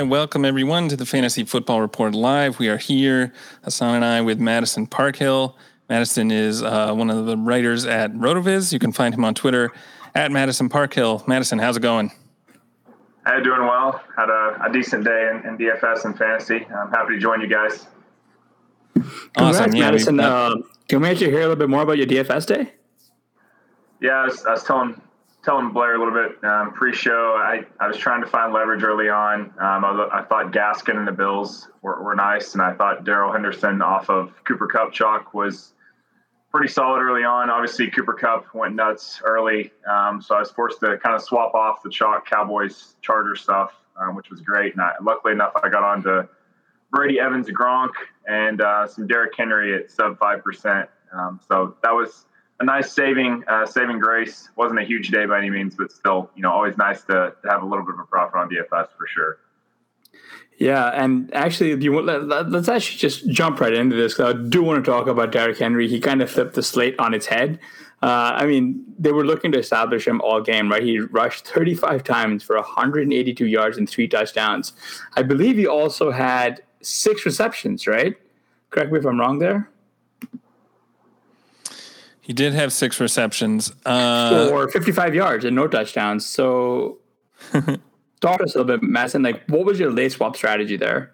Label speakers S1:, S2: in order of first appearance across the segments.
S1: All right, welcome everyone to the Fantasy Football Report Live. We are here, Hassan and I, with Madison Parkhill. Madison is uh, one of the writers at Rotoviz. You can find him on Twitter at Madison Parkhill. Madison, how's it going?
S2: Hey, doing well. Had a, a decent day in, in, DFS and fantasy. I'm happy to join you guys.
S3: Awesome, yeah, Madison. Uh, can we actually hear a little bit more about your DFS day?
S2: Yeah, I was, I was telling telling Blair a little bit um, pre-show. I, I was trying to find leverage early on. Um, I, I, thought Gaskin and the Bills were, were nice, and I thought Darrell Henderson off of Cooper Kupp chalk was pretty solid early on. Obviously, Cooper Kupp went nuts early, um, so I was forced to kind of swap off the chalk Cowboys Charger stuff, um, which was great. And I, luckily enough, I got on to Brady Evans, Gronk, and uh, some Derrick Henry at sub five percent. Um, so that was a nice saving uh, saving grace. wasn't a huge day by any means, but still, you know, always nice to, to have a little bit of a profit on DFS for sure.
S3: Yeah, and actually, you let, us actually just jump right into this. I do want to talk about Derrick Henry. He kind of flipped the slate on its head. Uh, I mean, they were looking to establish him all game, right? He rushed 35 times for 182 yards and three touchdowns. I believe he also had six receptions, right? Correct me if I'm wrong there.
S1: He did have six receptions uh,
S3: for 55 yards and no touchdowns. So, talk us a little bit, Madison. Like, what was your late swap strategy there?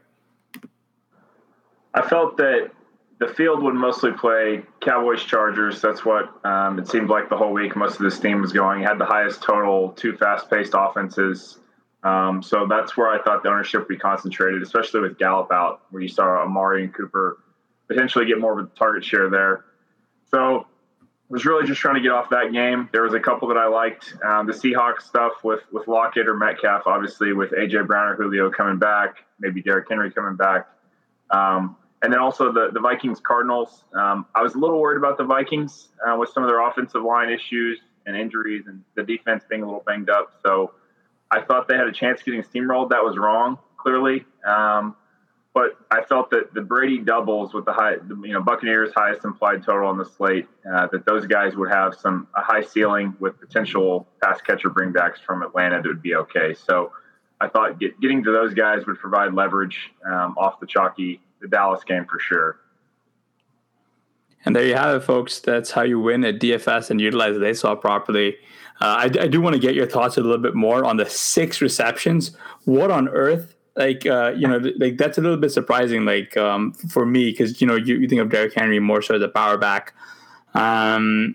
S2: I felt that the field would mostly play Cowboys Chargers. That's what um, it seemed like the whole week. Most of this team was going. Had the highest total, two fast paced offenses. Um, so that's where I thought the ownership would be concentrated, especially with Gallup out, where you saw Amari and Cooper potentially get more of a target share there. So was really just trying to get off that game. There was a couple that I liked. Um, the Seahawks stuff with with Lockett or Metcalf, obviously with AJ Brown or Julio coming back, maybe Derrick Henry coming back, um, and then also the the Vikings Cardinals. Um, I was a little worried about the Vikings uh, with some of their offensive line issues and injuries, and the defense being a little banged up. So I thought they had a chance getting steamrolled. That was wrong, clearly. Um, but I felt that the Brady doubles with the high, you know, Buccaneers highest implied total on the slate, uh, that those guys would have some a high ceiling with potential pass catcher bringbacks from Atlanta that would be okay. So I thought get, getting to those guys would provide leverage um, off the chalky the Dallas game for sure.
S3: And there you have it, folks. That's how you win at DFS and utilize the saw properly. Uh, I, I do want to get your thoughts a little bit more on the six receptions. What on earth like uh, you know, like that's a little bit surprising, like um, for me, because you know you, you think of Derrick Henry more so as a power back. Um,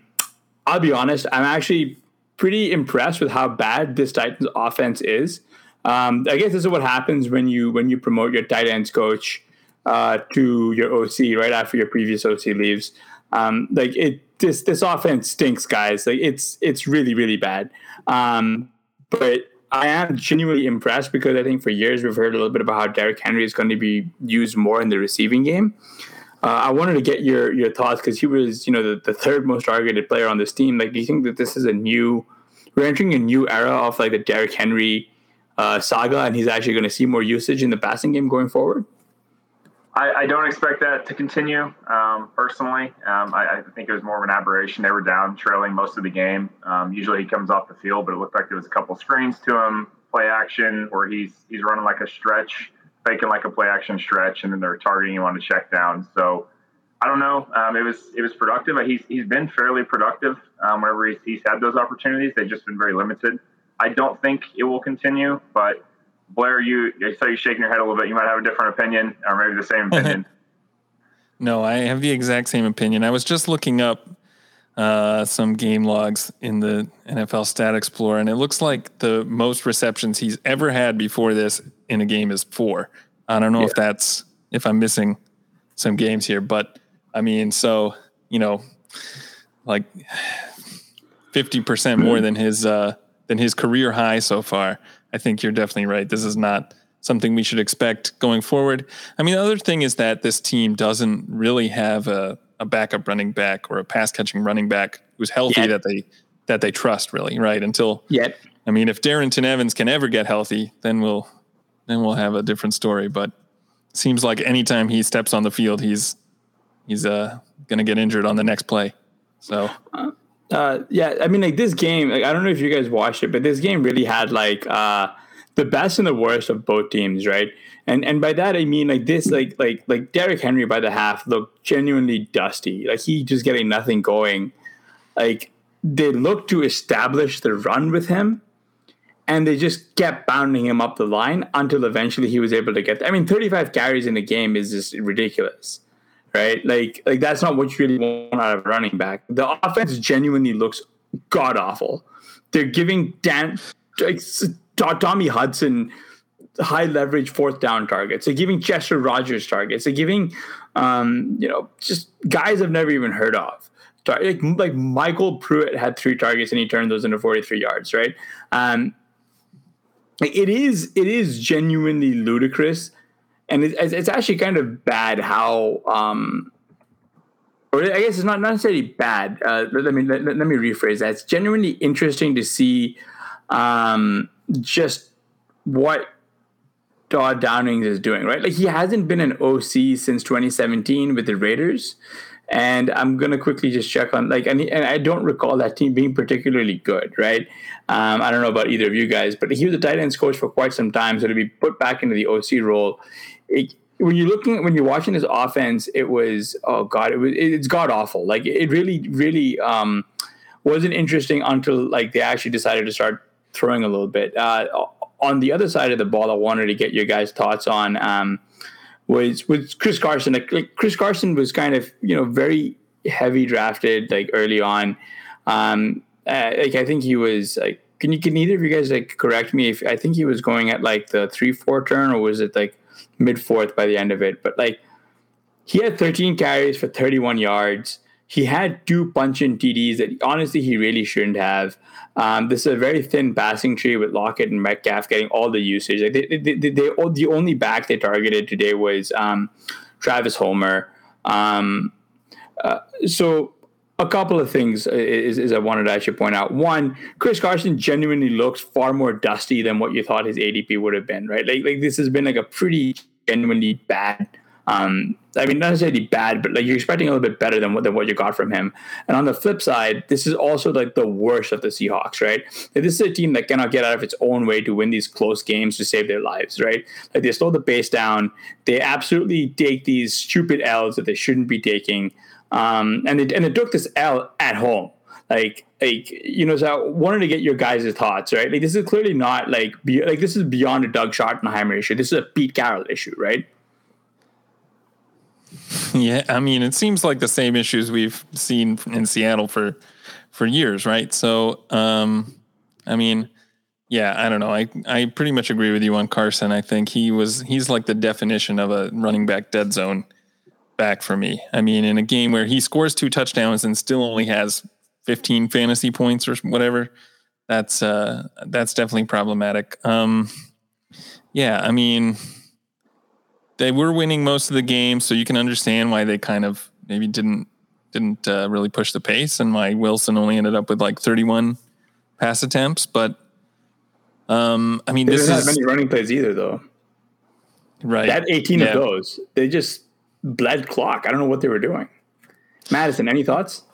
S3: I'll be honest, I'm actually pretty impressed with how bad this Titans offense is. Um, I guess this is what happens when you when you promote your tight ends coach uh, to your OC right after your previous OC leaves. Um, like it, this this offense stinks, guys. Like it's it's really really bad. Um, but I am genuinely impressed because I think for years we've heard a little bit about how Derrick Henry is going to be used more in the receiving game. Uh, I wanted to get your your thoughts because he was, you know, the, the third most targeted player on this team. Like, do you think that this is a new, we're entering a new era of like the Derrick Henry uh, saga, and he's actually going to see more usage in the passing game going forward?
S2: I, I, don't expect that to continue. Um, personally, um, I, I, think it was more of an aberration. They were down, trailing most of the game. Um, usually, he comes off the field, but it looked like there was a couple screens to him, play action, where he's he's running like a stretch, faking like a play action stretch, and then they're targeting him on a check down. So I don't know. Um, it was it was productive. He's he's been fairly productive um, whenever he's, he's had those opportunities. They've just been very limited. I don't think it will continue, but Blair, you I saw you shaking your head a little bit. You might have a different opinion, or maybe the same opinion.
S1: no, I have the exact same opinion. I was just looking up uh, some game logs in the NFL Stat Explorer, and it looks like the most receptions he's ever had before this in a game is four. I don't know yeah. if that's if I'm missing some games here, but I mean, so you know, like fifty percent more than his uh, than his career high so far. I think you're definitely right. This is not something we should expect going forward. I mean, the other thing is that this team doesn't really have a, a backup running back or a pass catching running back who's healthy Yet. that they that they trust really, right? Until
S3: Yet.
S1: I mean, if Darrynton Evans can ever get healthy, then we'll then we'll have a different story. But seems like anytime he steps on the field, he's he's uh gonna get injured on the next play. So uh,
S3: yeah, I mean, like this game, like I don't know if you guys watched it, but this game really had like uh, the best and the worst of both teams, right? And and by that I mean like this, like like like Derrick Henry by the half looked genuinely dusty, like he just getting nothing going. Like they looked to establish the run with him, and they just kept bounding him up the line until eventually he was able to get. I mean, thirty five carries in a game is just ridiculous right? Like like that's not what you really want out of running back. The offense genuinely looks god awful. They're giving Dan like Tommy Hudson high leverage fourth down targets. They're giving Chester Rogers targets. They're giving um, you know just guys I've never even heard of. Like, like MyCole Pruitt had three targets and he turned those into 43 yards, right? Um, it is it is genuinely ludicrous and it's, it's actually kind of bad how um, or I guess it's not necessarily bad. Uh, let me let, let, me rephrase that. It's genuinely interesting to see um, just what Todd Downing is doing. Right, like he hasn't been an OC since 2017 with the Raiders, and I'm gonna quickly just check on like and, and I don't recall that team being particularly good. Right, um, I don't know about either of you guys, but he was a tight ends coach for quite some time, so to be put back into the OC role it, when you're looking when you're watching his offense, it was oh god, it was it's god awful. Like it really really um, wasn't interesting until like they actually decided to start throwing a little bit. Uh, on the other side of the ball, I wanted to get your guys' thoughts on um, was was Chris Carson. Like, like, Chris Carson was kind of you know very heavy drafted like early on. Um, uh, like I think he was like. Can you can either of you guys like correct me if I think he was going at like the three four turn or was it like mid fourth by the end of it. But like he had 13 carries for 31 yards. He had two punch in TDs that honestly he really shouldn't have. Um, this is a very thin passing tree with Lockett and Metcalf getting all the usage. Like they, they, they, they the only back they targeted today was um, Travis Homer. Um, uh, so a couple of things is, is, I wanted to actually point out. One, Chris Carson genuinely looks far more dusty than what you thought his ADP would have been, right? Like, like this has been like a pretty genuinely bad. Um, I mean, not necessarily bad, but like you're expecting a little bit better than what than what you got from him. And on the flip side, this is also like the worst of the Seahawks, right? Like, this is a team that cannot get out of its own way to win these close games to save their lives, right? Like they slow the pace down. They absolutely take these stupid L's that they shouldn't be taking. Um, and they and they took this L at home. Like, like you know, so I wanted to get your guys' thoughts, right? Like, this is clearly not like be, like this is beyond a Doug Schottenheimer issue. This is a Pete Carroll issue, right?
S1: Yeah, I mean, it seems like the same issues we've seen in Seattle for for years, right? So, um, I mean, yeah, I don't know. I I pretty much agree with you on Carson. I think he was he's like the definition of a running back dead zone back for me. I mean, in a game where he scores two touchdowns and still only has 15 fantasy points or whatever, that's uh that's definitely problematic. Um yeah, I mean they were winning most of the game, so you can understand why they kind of maybe didn't didn't uh, really push the pace and why Wilson only ended up with like 31 pass attempts, but um I mean this
S3: didn't is many running plays either though.
S1: Right.
S3: That 18 yeah. of those. They just bled clock. I don't know what they were doing. Madison, any thoughts?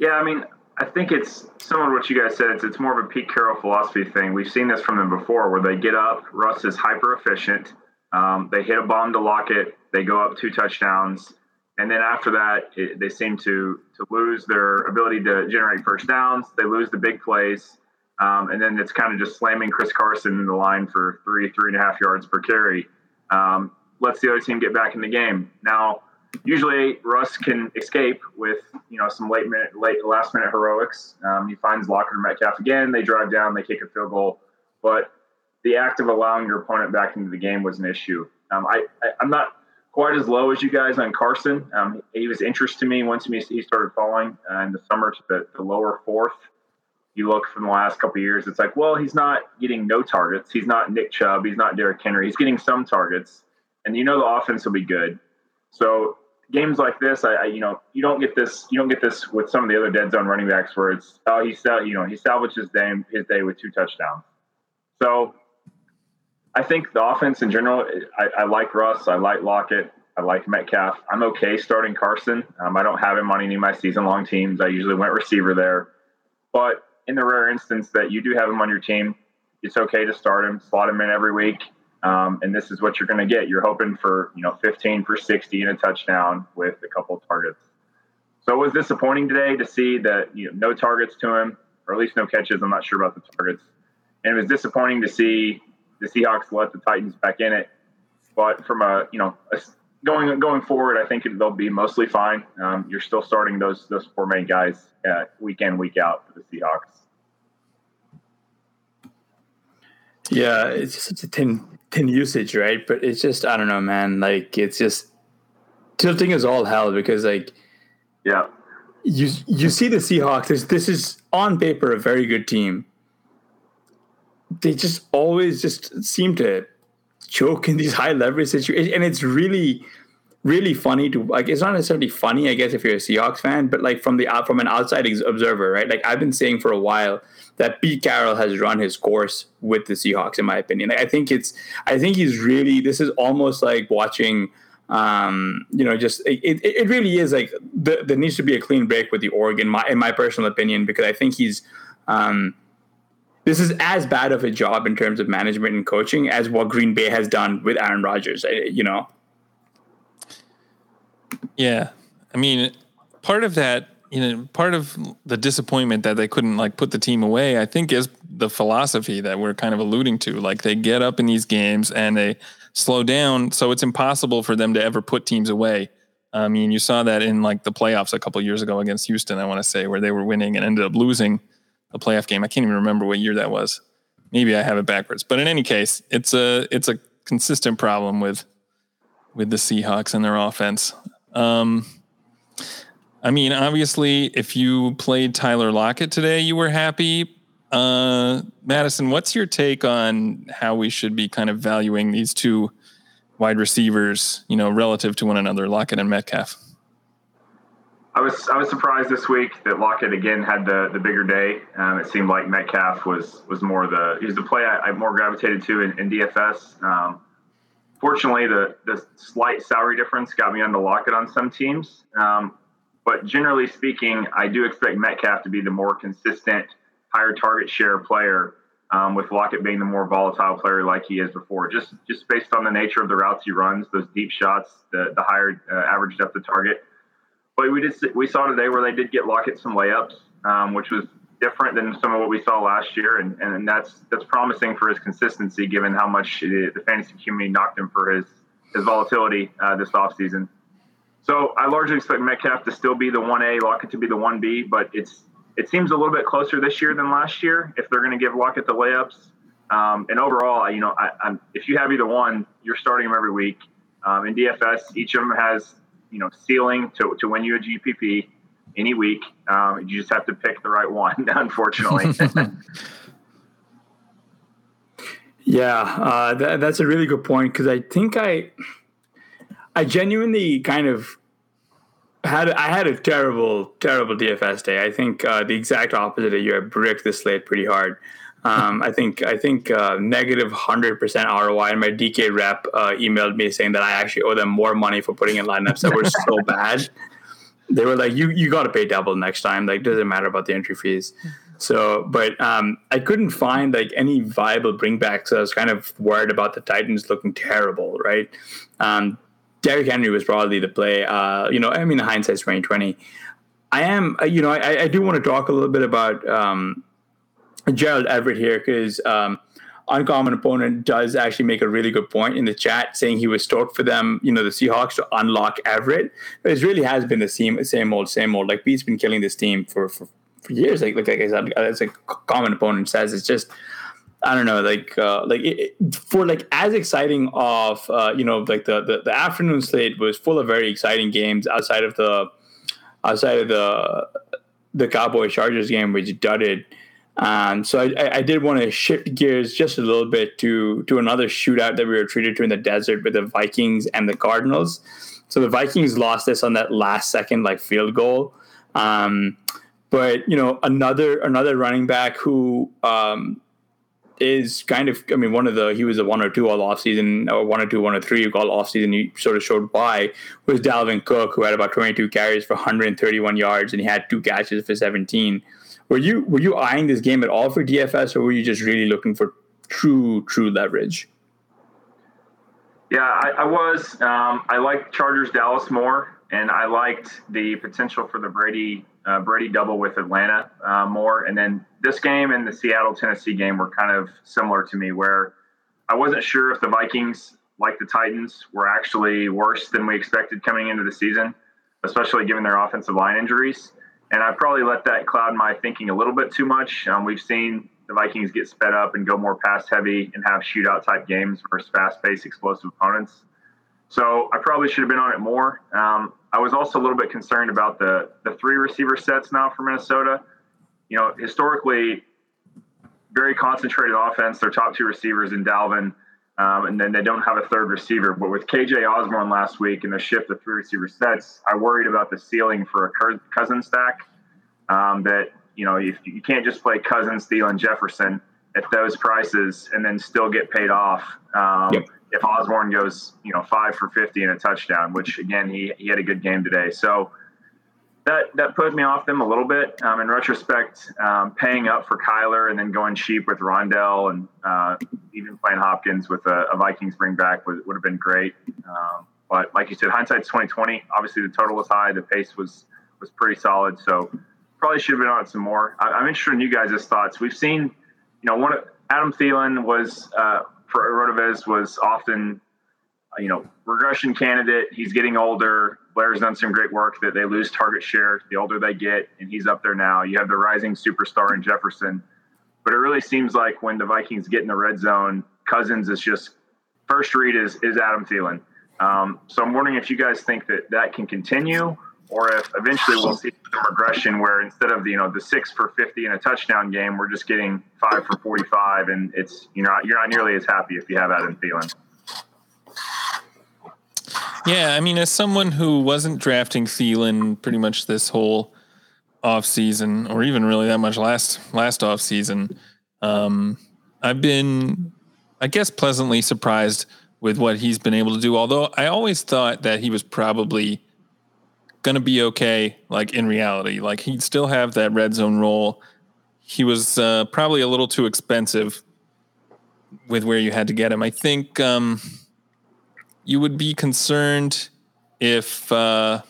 S2: Yeah, I mean, I think it's similar to what you guys said. It's, it's more of a Pete Carroll philosophy thing. We've seen this from them before where they get up, Russ is hyper efficient. Um, they hit a bomb to Lockett, they go up two touchdowns. And then after that, it, they seem to, to lose their ability to generate first downs. They lose the big plays. Um, and then it's kind of just slamming Chris Carson in the line for three, three and a half yards per carry. Um, lets the other team get back in the game. Now, usually Russ can escape with you know some late minute, late last minute heroics. Um, he finds Lockett and Metcalf again. They drive down, they kick a field goal, but the act of allowing your opponent back into the game was an issue. Um, I, I am not quite as low as you guys on Carson. Um, he was interest to me once he started falling uh, in the summer to the, the lower fourth. You look from the last couple years, it's like, well, he's not getting no targets. He's not Nick Chubb. He's not Derrick Henry. He's getting some targets, and you know the offense will be good. So games like this, I, I, you know you don't get this you don't get this with some of the other dead zone running backs where it's oh he sal you know he salvaged his day his day with two touchdowns. So I think the offense in general, I, I like Russ, I like Lockett, I like Metcalf. I'm okay starting Carson. Um, I don't have him on any of my season long teams. I usually went receiver there, but in the rare instance that you do have him on your team, it's okay to start him, slot him in every week. Um, and this is what you're going to get. You're hoping for you know 15 for 60 and a touchdown with a couple targets. So it was disappointing today to see that you know no targets to him, or at least no catches. I'm not sure about the targets. And it was disappointing to see the Seahawks let the Titans back in it. But from a you know a, going going forward, I think they'll be mostly fine. Um, you're still starting those those four main guys uh, week in week out for the Seahawks.
S3: Yeah, it's just such a thin thin usage, right? But it's just I don't know, man. Like it's just tilting is all hell because like
S2: yeah,
S3: you you see the Seahawks. This this is on paper a very good team. They just always just seem to choke in these high leverage situations, and it's really really funny to like it's not necessarily funny i guess if you're a seahawks fan but like from the from an outside observer right like i've been saying for a while that Pete Carroll has run his course with the Seahawks, in my opinion. Like, I think it's, I think he's really. This is almost like watching. Um, you know, just it, it, it really is like the, there needs to be a clean break with the Oregon, my, in my personal opinion, because I think he's. Um, this is as bad of a job in terms of management and coaching as what Green Bay has done with Aaron Rodgers. You know.
S1: Yeah, I mean, part of that you know, part of the disappointment that they couldn't like put the team away, I think, is the philosophy that we're kind of alluding to. Like they get up in these games and they slow down, so it's impossible for them to ever put teams away. I mean, you saw that in like the playoffs a couple years ago against Houston. I want to say where they were winning and ended up losing a playoff game. I can't even remember what year that was. Maybe I have it backwards. But in any case, it's a it's a consistent problem with with the Seahawks and their offense. Um, I mean, obviously, if you played Tyler Lockett today, you were happy. Uh, Madison, what's your take on how we should be kind of valuing these two wide receivers, you know, relative to one another, Lockett and Metcalf?
S2: I was I was surprised this week that Lockett again had the the bigger day. Um, it seemed like Metcalf was was more the he was the play I, I more gravitated to in, in DFS. Um, fortunately, the the slight salary difference got me onto Lockett on some teams. Um, but generally speaking, I do expect Metcalf to be the more consistent, higher target share player, um, with Lockett being the more volatile player like he is before. Just just based on the nature of the routes he runs, those deep shots, the the higher uh, average depth of target. But we just we saw today where they did get Lockett some layups, um, which was different than some of what we saw last year, and, and that's that's promising for his consistency, given how much the fantasy community knocked him for his his volatility uh, this offseason. So I largely expect Metcalf to still be the one A, Lockett to be the one B, but it's it seems a little bit closer this year than last year if they're going to give Lockett the layups. Um, and overall, you know, I, if you have either one, you're starting them every week. Um, in DFS, each of them has you know ceiling to to win you a GPP any week. Um, you just have to pick the right one, unfortunately.
S3: yeah, uh, that, that's a really good point because I think I I genuinely kind of had I had a terrible, terrible DFS day. I think uh, the exact opposite of you. I bricked the slate pretty hard. Um, I think I think uh, negative hundred percent ROI. And my DK rep uh, emailed me saying that I actually owe them more money for putting in lineups that were so bad. They were like, "You you got to pay double next time. Like, doesn't matter about the entry fees." So, but um, I couldn't find like any viable bringbacks. So I was kind of worried about the Titans looking terrible, right? Um, Derrick Henry was probably the play. Uh, you know, I mean, the hindsight's twenty twenty. I am, uh, you know, I, I do want to talk a little bit about um, Gerald Everett here because um, Uncommon Opponent does actually make a really good point in the chat saying he was stoked for them, you know, the Seahawks to unlock Everett. It really has been the same, same old, same old. Like, Pete's been killing this team for, for, for years. Like, like, like I said, as a common opponent says, it's just, I don't know, like uh, like it, for like as exciting of uh, you know like the, the the afternoon slate was full of very exciting games outside of the outside of the the Cowboy Chargers game, which dudded. Um, so I, I did want to shift gears just a little bit to to another shootout that we were treated to in the desert with the Vikings and the Cardinals. So the Vikings lost this on that last second like field goal. Um, but you know another another running back who um, is kind of, I mean, one of the, he was a one or two all offseason, or one or two, one or three all offseason. He sort of showed why was Dalvin Cook, who had about 22 carries for 131 yards and he had two catches for 17. Were you, were you eyeing this game at all for DFS or were you just really looking for true, true leverage?
S2: Yeah, I, I was. Um, I liked Chargers Dallas more, and I liked the potential for the Brady uh, Brady double with Atlanta uh, more. And then this game and the Seattle Tennessee game were kind of similar to me, where I wasn't sure if the Vikings, like the Titans, were actually worse than we expected coming into the season, especially given their offensive line injuries. And I probably let that cloud my thinking a little bit too much. Um, we've seen the Vikings get sped up and go more pass heavy and have shootout type games versus fast paced, explosive opponents. So I probably should have been on it more. Um, I was also a little bit concerned about the the three receiver sets now for Minnesota. You know, historically, very concentrated offense. Their top two receivers in Dalvin, um, and then they don't have a third receiver. But with KJ Osborn last week and the shift to three receiver sets, I worried about the ceiling for a cousin stack. Um, that you know, if you can't just play Cousins, Thielen, Jefferson at those prices and then still get paid off. Um, yep if Osborn goes, you know, five for 50 and a touchdown, which again, he, he had a good game today. So that, that put me off them a little bit. Um, in retrospect, um, paying up for Kyler and then going cheap with Rondale and uh, even playing Hopkins with a, a Vikings bring back would, would have been great. Um, but like you said, hindsight's 2020. Obviously, the total was high. The pace was was pretty solid. So probably should have been on it some more. I, am interested in you guys' thoughts. We've seen, you know, one of Adam Thielen was uh, for Rotoviz was often, you know, regression candidate. He's getting older. Blair's done some great work that they lose target share the older they get, and he's up there now. You have the rising superstar in Jefferson, but it really seems like when the Vikings get in the red zone, Cousins is just first read is is Adam Thielen. Um, so I'm wondering if you guys think that that can continue, or if eventually we'll see some regression where instead of the, you know the six for 50 in a touchdown game, we're just getting five for 45, and it's you know you're not nearly as happy if you have Adam Thielen.
S1: Yeah, I mean, as someone who wasn't drafting Thielen pretty much this whole off season, or even really that much last last off season, um, I've been, I guess, pleasantly surprised with what he's been able to do. Although I always thought that he was probably going to be okay, like in reality. Like he'd still have that red zone role. He was uh, probably a little too expensive with where you had to get him. I think um, you would be concerned if, uh,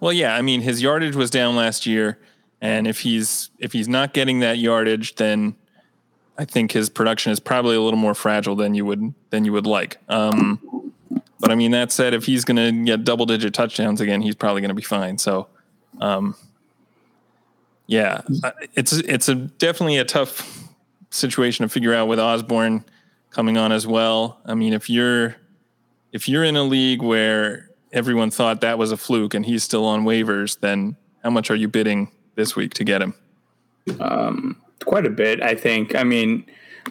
S1: well, yeah, I mean, his yardage was down last year, and if he's if he's not getting that yardage, then I think his production is probably a little more fragile than you would than you would like. Um, but I mean, that said, if he's going to get double digit touchdowns again, he's probably going to be fine. So, um, yeah, it's it's a definitely a tough situation to figure out with Osborn coming on as well. I mean, if you're if you're in a league where everyone thought that was a fluke and he's still on waivers, then how much are you bidding this week to get him?
S3: Um, quite a bit, I think. I mean,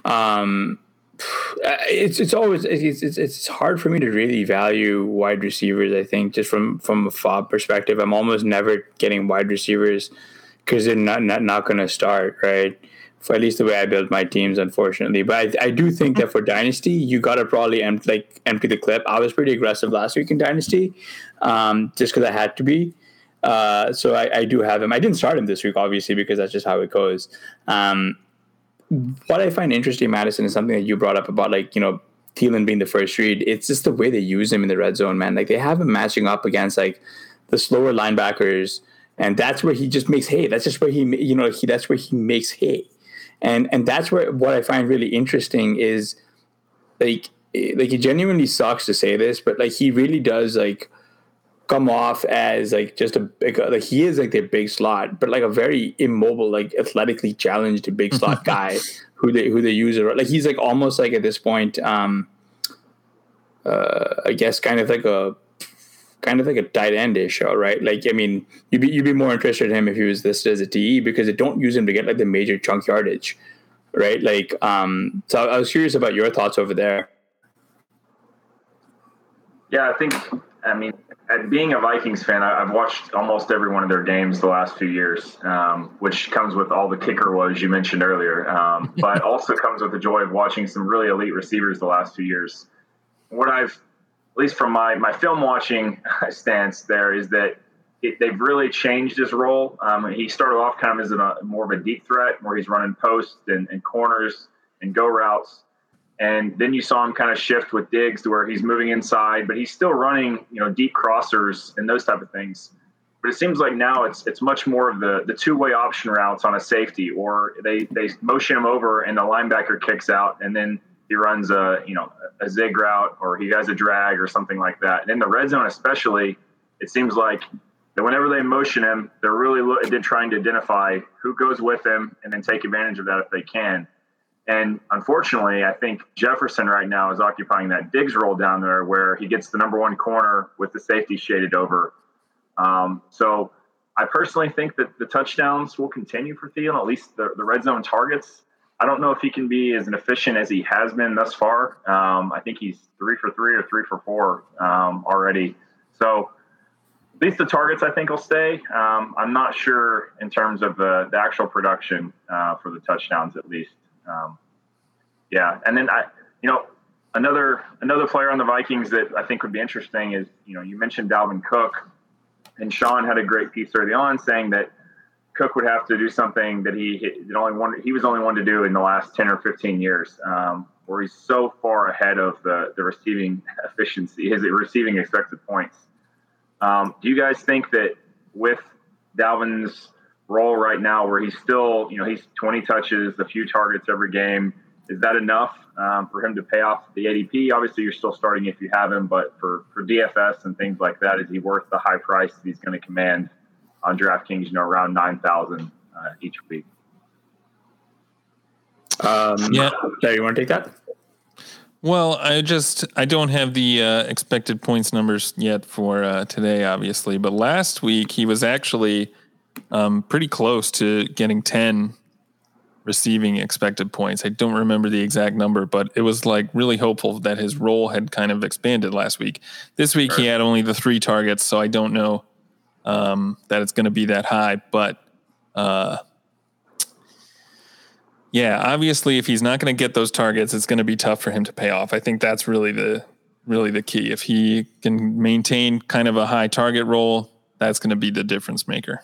S3: um, it's it's always it's, it's it's hard for me to really value wide receivers. I think just from from a fob perspective, I'm almost never getting wide receivers because they're not not, not going to start right for at least the way I build my teams, unfortunately. But I, I do think that for Dynasty, you got to probably empty, like empty the clip. I was pretty aggressive last week in Dynasty, um, just because I had to be. Uh, so I, I, do have him. I didn't start him this week, obviously, because that's just how it goes. Um, what I find interesting, Madison, is something that you brought up about like you know Thielen being the first read. It's just the way they use him in the red zone, man. Like they have him matching up against like the slower linebackers, and that's where he just makes hay. That's just where he, you know, he that's where he makes hay, and and that's where what I find really interesting is like like it genuinely sucks to say this, but like he really does like come off as like just a big like he is like a big slot, but like a very immobile, like athletically challenged big slot guy who they who they use it like he's like almost like at this point, um uh I guess kind of like a kind of like a tight endish, right? Like I mean, you'd be you'd be more interested in him if he was listed as a TE because they don't use him to get like the major chunk yardage, right? Like um so I was curious about your thoughts over there.
S2: Yeah, I think I mean being a Vikings fan, I, have watched almost every one of their games the last few years, um, which comes with all the kicker woes you mentioned earlier, um, but also comes with the joy of watching some really elite receivers the last few years. What I've, at least from my my film watching stance, there is that it, they've really changed his role. Um, he started off kind of as a more of a deep threat, where he's running posts and, and corners and go routes and then you saw him kind of shift with Diggs to where he's moving inside, but he's still running, you know, deep crossers and those type of things. But it seems like now it's it's much more of the the two way option routes on a safety, or they they motion him over and the linebacker kicks out, and then he runs a you know a zig route or he has a drag or something like that. And in the red zone, especially, it seems like that whenever they motion him, they're really lo- trying to identify who goes with him and then take advantage of that if they can. And unfortunately, I think Jefferson right now is occupying that Diggs role down there where he gets the number one corner with the safety shaded over. Um, so I personally think that the touchdowns will continue for Thielen, at least the, the red zone targets. I don't know if he can be as efficient as he has been thus far. Um, I think he's three for three or three for four um, already. So at least the targets I think will stay. Um, I'm not sure in terms of the, the actual production uh, for the touchdowns at least. Um, yeah, and then I, you know, another another player on the Vikings that I think would be interesting is you know you mentioned Dalvin Cook, and Sean had a great piece early on saying that Cook would have to do something that he that only one he was only one to do in the last ten or fifteen years, um, where he's so far ahead of the the receiving efficiency, his receiving expected points. Um, do you guys think that with Dalvin's role right now where he's still, you know, he's 20 touches, a few targets every game. Is that enough um, for him to pay off the ADP? Obviously, you're still starting if you have him, but for, for DFS and things like that, is he worth the high price that he's going to command on DraftKings, you know, around 9,000 uh, each week?
S3: Um, yeah. So you want to take that?
S1: Well, I just I don't have the uh, expected points numbers yet for uh, today, obviously. But last week he was actually um, pretty close to getting 10 receiving expected points. I don't remember the exact number, but it was like really hopeful that his role had kind of expanded last week. This week he had only the three targets, so I don't know um, that it's going to be that high. But uh, yeah, obviously, if he's not going to get those targets, it's going to be tough for him to pay off. I think that's really the really the key. If he can maintain kind of a high target role, that's going to be the difference maker.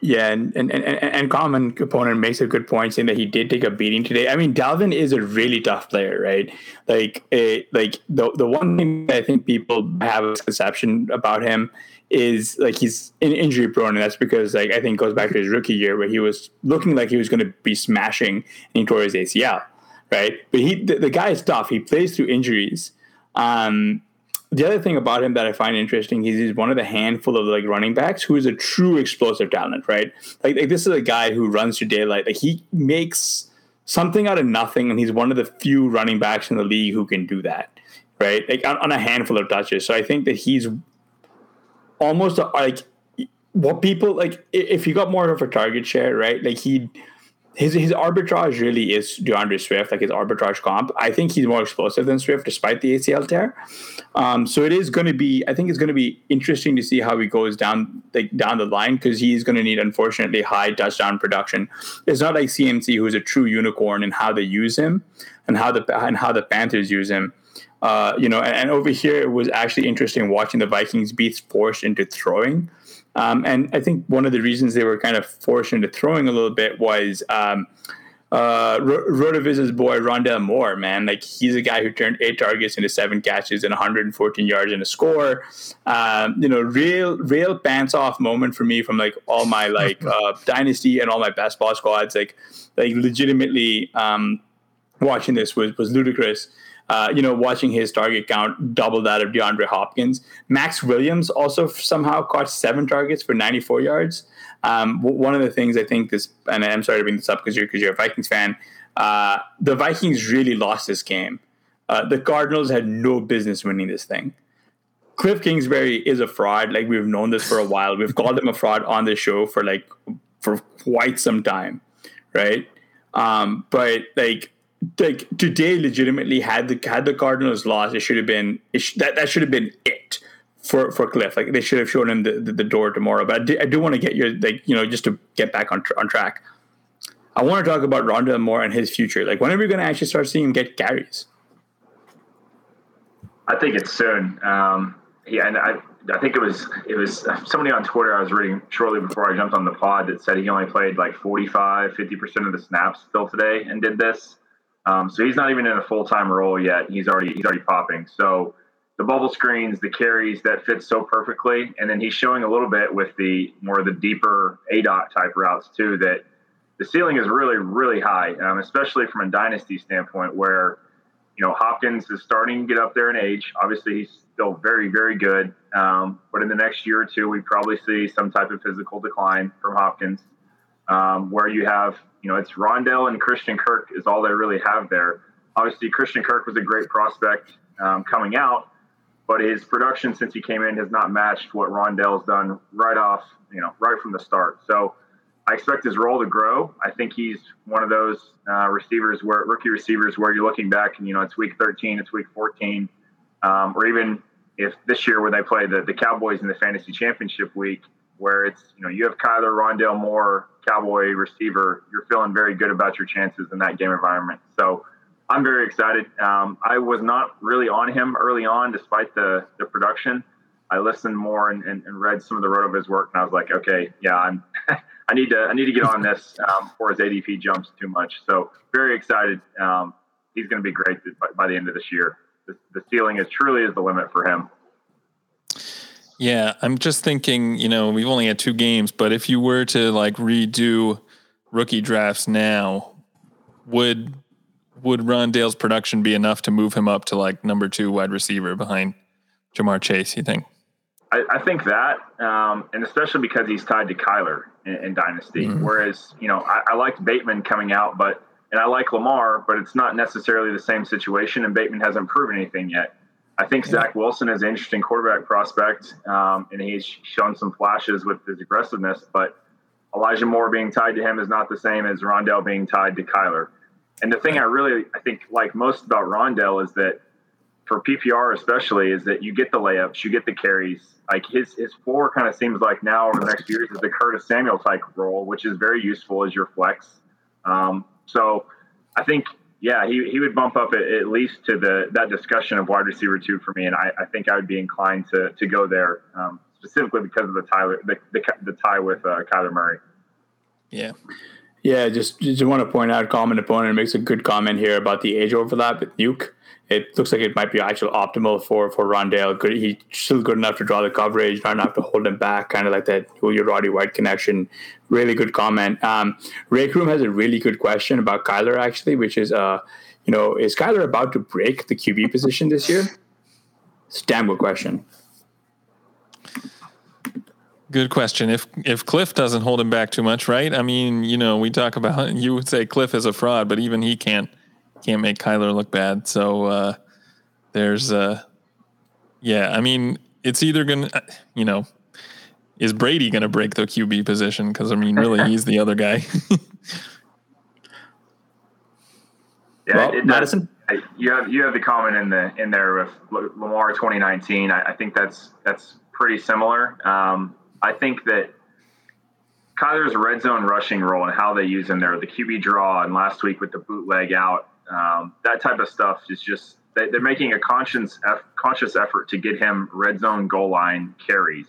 S3: Yeah, and, and, and, and common component makes a good point saying that he did take a beating today. I mean, Dalvin is a really tough player, right? Like, like the the one thing that I think people have a conception about him is like he's an injury prone, and that's because like I think goes back to his rookie year where he was looking like he was going to be smashing and he tore his ACL, right? But he the, the guy is tough. He plays through injuries. Um, the other thing about him that I find interesting is he's one of the handful of like running backs who is a true explosive talent, right? Like, like this is a guy who runs through daylight. Like he makes something out of nothing, and he's one of the few running backs in the league who can do that, right? Like on, on a handful of touches. So I think that he's almost like what people like if he got more of a target share, right? Like he his his arbitrage really is D'Andre Swift, like his arbitrage comp. I think he's more explosive than Swift, despite the ACL tear. Um, so it is going to be. I think it's going to be interesting to see how he goes down like down the line because he's going to need, unfortunately, high touchdown production. It's not like CMC, who's a true unicorn and how they use him and how the and how the Panthers use him. Uh, you know, and, and over here it was actually interesting watching the Vikings be forced into throwing. Um, and I think one of the reasons they were kind of forced into throwing a little bit was um, uh, Rotoviz's boy Rondale Moore, man. Like he's a guy who turned eight targets into seven catches and 114 yards in a score. Um, you know, real, real pants off moment for me from like all my like uh, dynasty and all my best ball squads. Like, like legitimately um, watching this was was ludicrous uh, you know, watching his target count double that of DeAndre Hopkins. Maxx Williams also somehow caught seven targets for 94 yards. Um, one of the things I think this, and I'm sorry to bring this up because you're because you're a Vikings fan. Uh, the Vikings really lost this game. Uh, the Cardinals had no business winning this thing. Cliff Kingsbury is a fraud. Like we've known this for a while. We've called him a fraud on the show for like for quite some time, right? Um, but like like today legitimately had the had the Cardinals lost, it should have been sh- that that should have been it for for Cliff. Like they should have shown him the, the, the door tomorrow. But I do, I do, want to get your like you know just to get back on on track. I want to talk about Rondale Moore and his future. Like when are we going to actually start seeing him get carries?
S2: I think it's soon. Um, yeah, and I I think it was it was somebody on Twitter I was reading shortly before I jumped on the pod that said he only played like 45, 50 percent of the snaps still today and did this. Um, so he's not even in a full time role yet. He's already he's already popping. So the bubble screens, the carries that fits so perfectly, and then he's showing a little bit with the more of the deeper A dot type routes too. That the ceiling is really really high, um, especially from a dynasty standpoint, where you know Hopkins is starting to get up there in age. Obviously, he's still very very good, um, but in the next year or two, we probably see some type of physical decline from Hopkins, um, where you have you know, it's Rondale and Christian Kirk is all they really have there. Obviously, Christian Kirk was a great prospect um, coming out, but his production since he came in has not matched what Rondale's done right off, you know, right from the start. So I expect his role to grow. I think he's one of those uh, receivers where rookie receivers where you're looking back and you know it's week 13, it's week 14, um, or even if this year where they play the the Cowboys in the fantasy championship week, where it's you know you have Kyler Rondale Moore, Cowboy receiver, you're feeling very good about your chances in that game environment. So I'm very excited. Um, I was not really on him early on, despite the the production. I listened more and, and, and read some of the Rotoviz work, and I was like, okay, yeah, I'm. I need to I need to get on this um, before his ADP jumps too much. So very excited. Um, he's going to be great by, by, the end of this year. The, the ceiling is truly is the limit for him.
S1: Yeah, I'm just thinking, you know, we've only had two games, but if you were to like redo rookie drafts now, would would Rondale's production be enough to move him up to like number two wide receiver behind Ja'Marr Chase? You think?
S2: I, I think that, um, and especially because he's tied to Kyler in, in Dynasty. Mm-hmm. Whereas, you know, I, I liked Bateman coming out, but and I like Lamar, but it's not necessarily the same situation. And Bateman hasn't proven anything yet. I think yeah. Zach Wilson is an interesting quarterback prospect, um, and he's shown some flashes with his aggressiveness. But Elijah Moore being tied to him is not the same as Rondale being tied to Kyler. And the thing I really I think like most about Rondale is that for PPR especially is that you get the layups, you get the carries. Like his his floor kind of seems like now over the next few years is the Curtis Samuel type role, which is very useful as your flex. Um, so I think yeah, he, he would bump up at, at, least to the that discussion of wide receiver two for me, and I, I think I would be inclined to to go there um, specifically because of the tie the, the, the tie with uh, Kyler Murray.
S1: Yeah.
S3: Yeah, just just want to point out, common opponent makes a good comment here about the age overlap with Nuke it looks like it might be actually optimal for for Rondale. Good, he's still good enough to draw the coverage, not enough to hold him back. Kind of like that Julio Roddy White connection. Really good comment. Um, Rake Room has a really good question about Kyler actually, which is, uh, you know, is Kyler about to break the QB position this year? It's damn good question.
S1: Good question. If if Cliff doesn't hold him back too much, right? I mean, you know, we talk about you would say Cliff is a fraud, but even he can't can't make Kyler look bad. So uh, there's, uh, yeah, I mean, it's either going to, you know, is Brady going to break the QB position? Because, I mean, really, he's the other guy.
S2: Yeah, well, it, Madison. You have you have the comment in the in there with Lamar 2019. I, I think that's that's pretty similar. Um, I think that Kyler's red zone rushing role and how they use him there, the QB draw, and last week with the bootleg out, um, that type of stuff is just they, are making a conscious conscious effort to get him red zone goal line carries.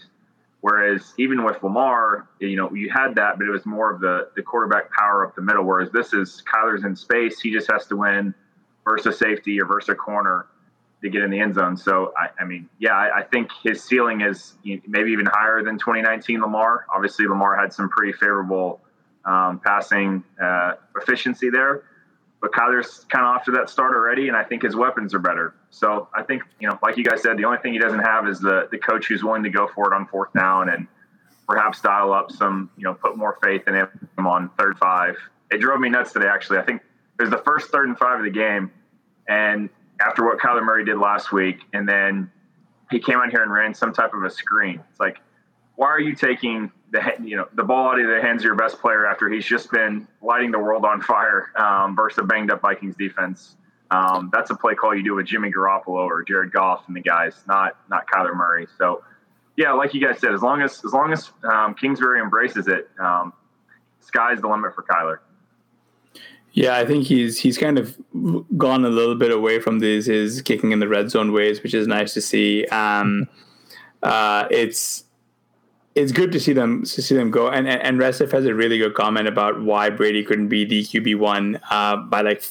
S2: Whereas even with Lamar, you know, you had that, but it was more of the the quarterback power up the middle. Whereas this is Kyler's in space, he just has to win versus safety or versus corner to get in the end zone. So I, I mean, yeah, I, I, think his ceiling is maybe even higher than 2019 Lamar. Obviously, Lamar had some pretty favorable um, passing uh, efficiency there, but Kyler's kind of off to that start already, and I think his weapons are better. So I think you know, like you guys said, the only thing he doesn't have is the the coach who's willing to go for it on fourth down and perhaps dial up some, you know, put more faith in him on third five. It drove me nuts today. Actually, I think it was the first third and five of the game, and after what Kyler Murray did last week, and then he came out here and ran some type of a screen. It's like, why are you taking the you know the ball out of the hands of your best player after he's just been lighting the world on fire um, versus a banged up Vikings defense? Um, that's a play call you do with Jimmy Garoppolo or Jared Goff and the guys, not not Kyler Murray. So, yeah, like you guys said, as long as as long as um, Kingsbury embraces it, um, sky's the limit for Kyler.
S3: Yeah, I think he's he's kind of gone a little bit away from these his kicking in the red zone ways, which is nice to see. Um, uh, it's it's good to see them to see them go. And and, and Resif has a really good comment about why Brady couldn't be the QB one uh, by like,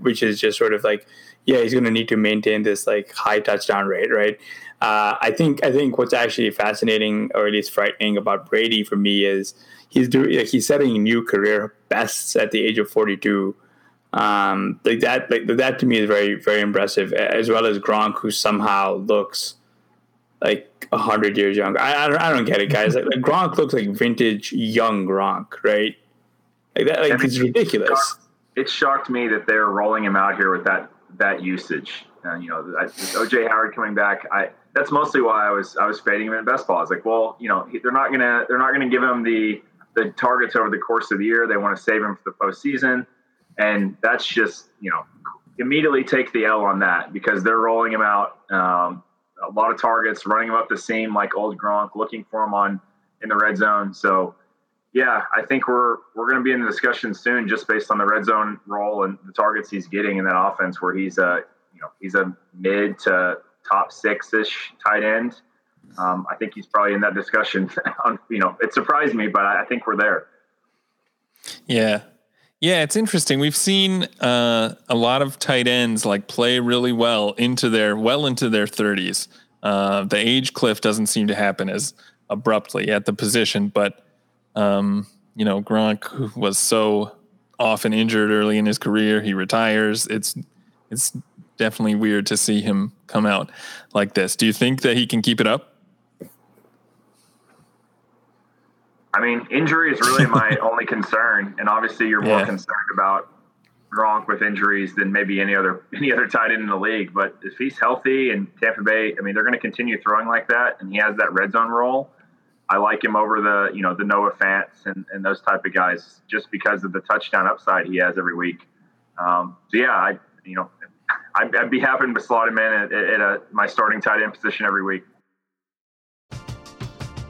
S3: which is just sort of like, yeah, he's going to need to maintain this like high touchdown rate, right? Uh, I think I think what's actually fascinating or at least frightening about Brady for me is he's doing he's setting new career bests at the age of 42 um, like that like that to me is very very impressive as well as Gronk who somehow looks like a hundred years younger. I, I, don't, I don't get it guys. Like, like, Gronk looks like vintage young Gronk right? Like that like it's ridiculous.
S2: it shocked me that they're rolling him out here with that that usage. Uh, you know OJ Howard coming back I that's mostly why I was I was fading him in best ball. I was like, well, you know, they're not gonna they're not gonna give him the the targets over the course of the year. They want to save him for the postseason, and that's just you know immediately take the L on that because they're rolling him out um, a lot of targets, running him up the seam like old Gronk, looking for him on in the red zone. So yeah, I think we're we're going to be in the discussion soon, just based on the red zone role and the targets he's getting in that offense, where he's a you know he's a mid to top six ish tight end um, I think he's probably in that discussion. you know, it surprised me, but I think we're there.
S1: Yeah. Yeah, it's interesting. We've seen uh, a lot of tight ends like play really well into their well into their 30s. Uh, the age cliff doesn't seem to happen as abruptly at the position, but um, you know, Gronk was so often injured early in his career, he retires. It's it's definitely weird to see him come out like this. Do you think that he can keep it up?
S2: I mean, injury is really my only concern, and obviously, you're more yeah. concerned about Gronk with injuries than maybe any other any other tight end in the league. But if he's healthy and Tampa Bay, I mean, they're going to continue throwing like that, and he has that red zone role. I like him over the you know the Noah Fants and, and those type of guys just because of the touchdown upside he has every week. Um, so yeah, I you know I'd, I'd, be happy to slot him in at, at a, my starting tight end position every week.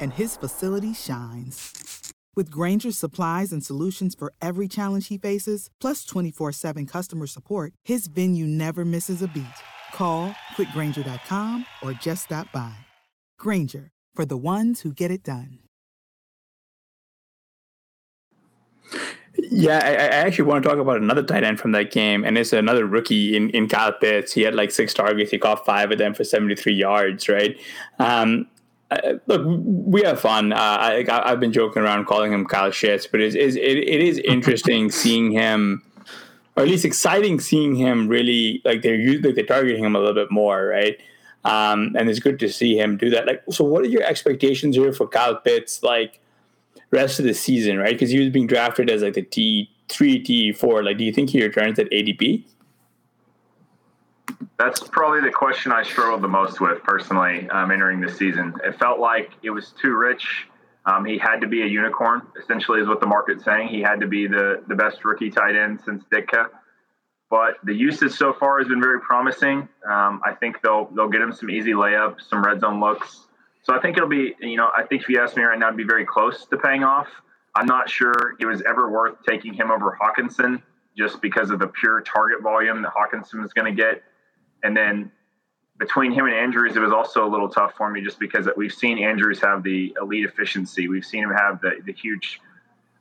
S4: and his facility shines. With Grainger's supplies and solutions for every challenge he faces, plus 24 7 customer support, his venue never misses a beat. Call quickgranger.com or just stop by. Granger, for the ones who get it done.
S3: Yeah, I, I, actually want to talk about another tight end from that game, and it's another rookie in, in Kyle Pitts. He had like six targets. He caught five of them for 73 yards, right? Um, uh, look, we have fun. Uh, I, have been joking around calling him Kyle Shits, but it is, it, it is interesting seeing him, or at least exciting seeing him really, like they're, like they're targeting him a little bit more, right? Um, and it's good to see him do that. Like, so what are your expectations here for Kyle Pitts? Like, rest of the season, right? Because he was being drafted as like the T three, T four. Like, do you think he returns at ADP?
S2: That's probably the question I struggled the most with personally um, entering the season. It felt like it was too rich. Um, he had to be a unicorn, essentially, is what the market's saying. He had to be the, the best rookie tight end since Ditka. But the usage so far has been very promising. Um, I think they'll they'll get him some easy layups, some red zone looks. So I think it'll be, you know, I think if you ask me right now, it'd be very close to paying off. I'm not sure it was ever worth taking him over Hockenson just because of the pure target volume that Hockenson was going to get. And then between him and Andrews, it was also a little tough for me just because we've seen Andrews have the elite efficiency. We've seen him have the, the huge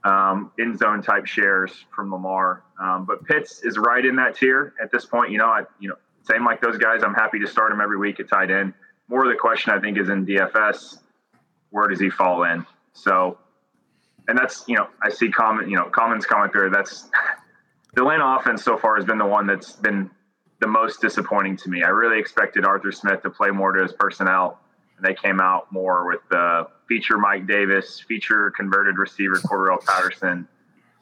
S2: um, end zone type shares from Lamar. Um, but Pitts is right in that tier at this point. You know, I, you know, same like those guys. I'm happy to start him every week at tight end more of the question I think is in DFS. Where does he fall in? So, and that's you know I see comment you know comments comment there. That's the Atlanta offense so far has been the one that's been the most disappointing to me. I really expected Arthur Smith to play more to his personnel, and they came out more with the feature Mike Davis, feature converted receiver Cordarrelle Patterson,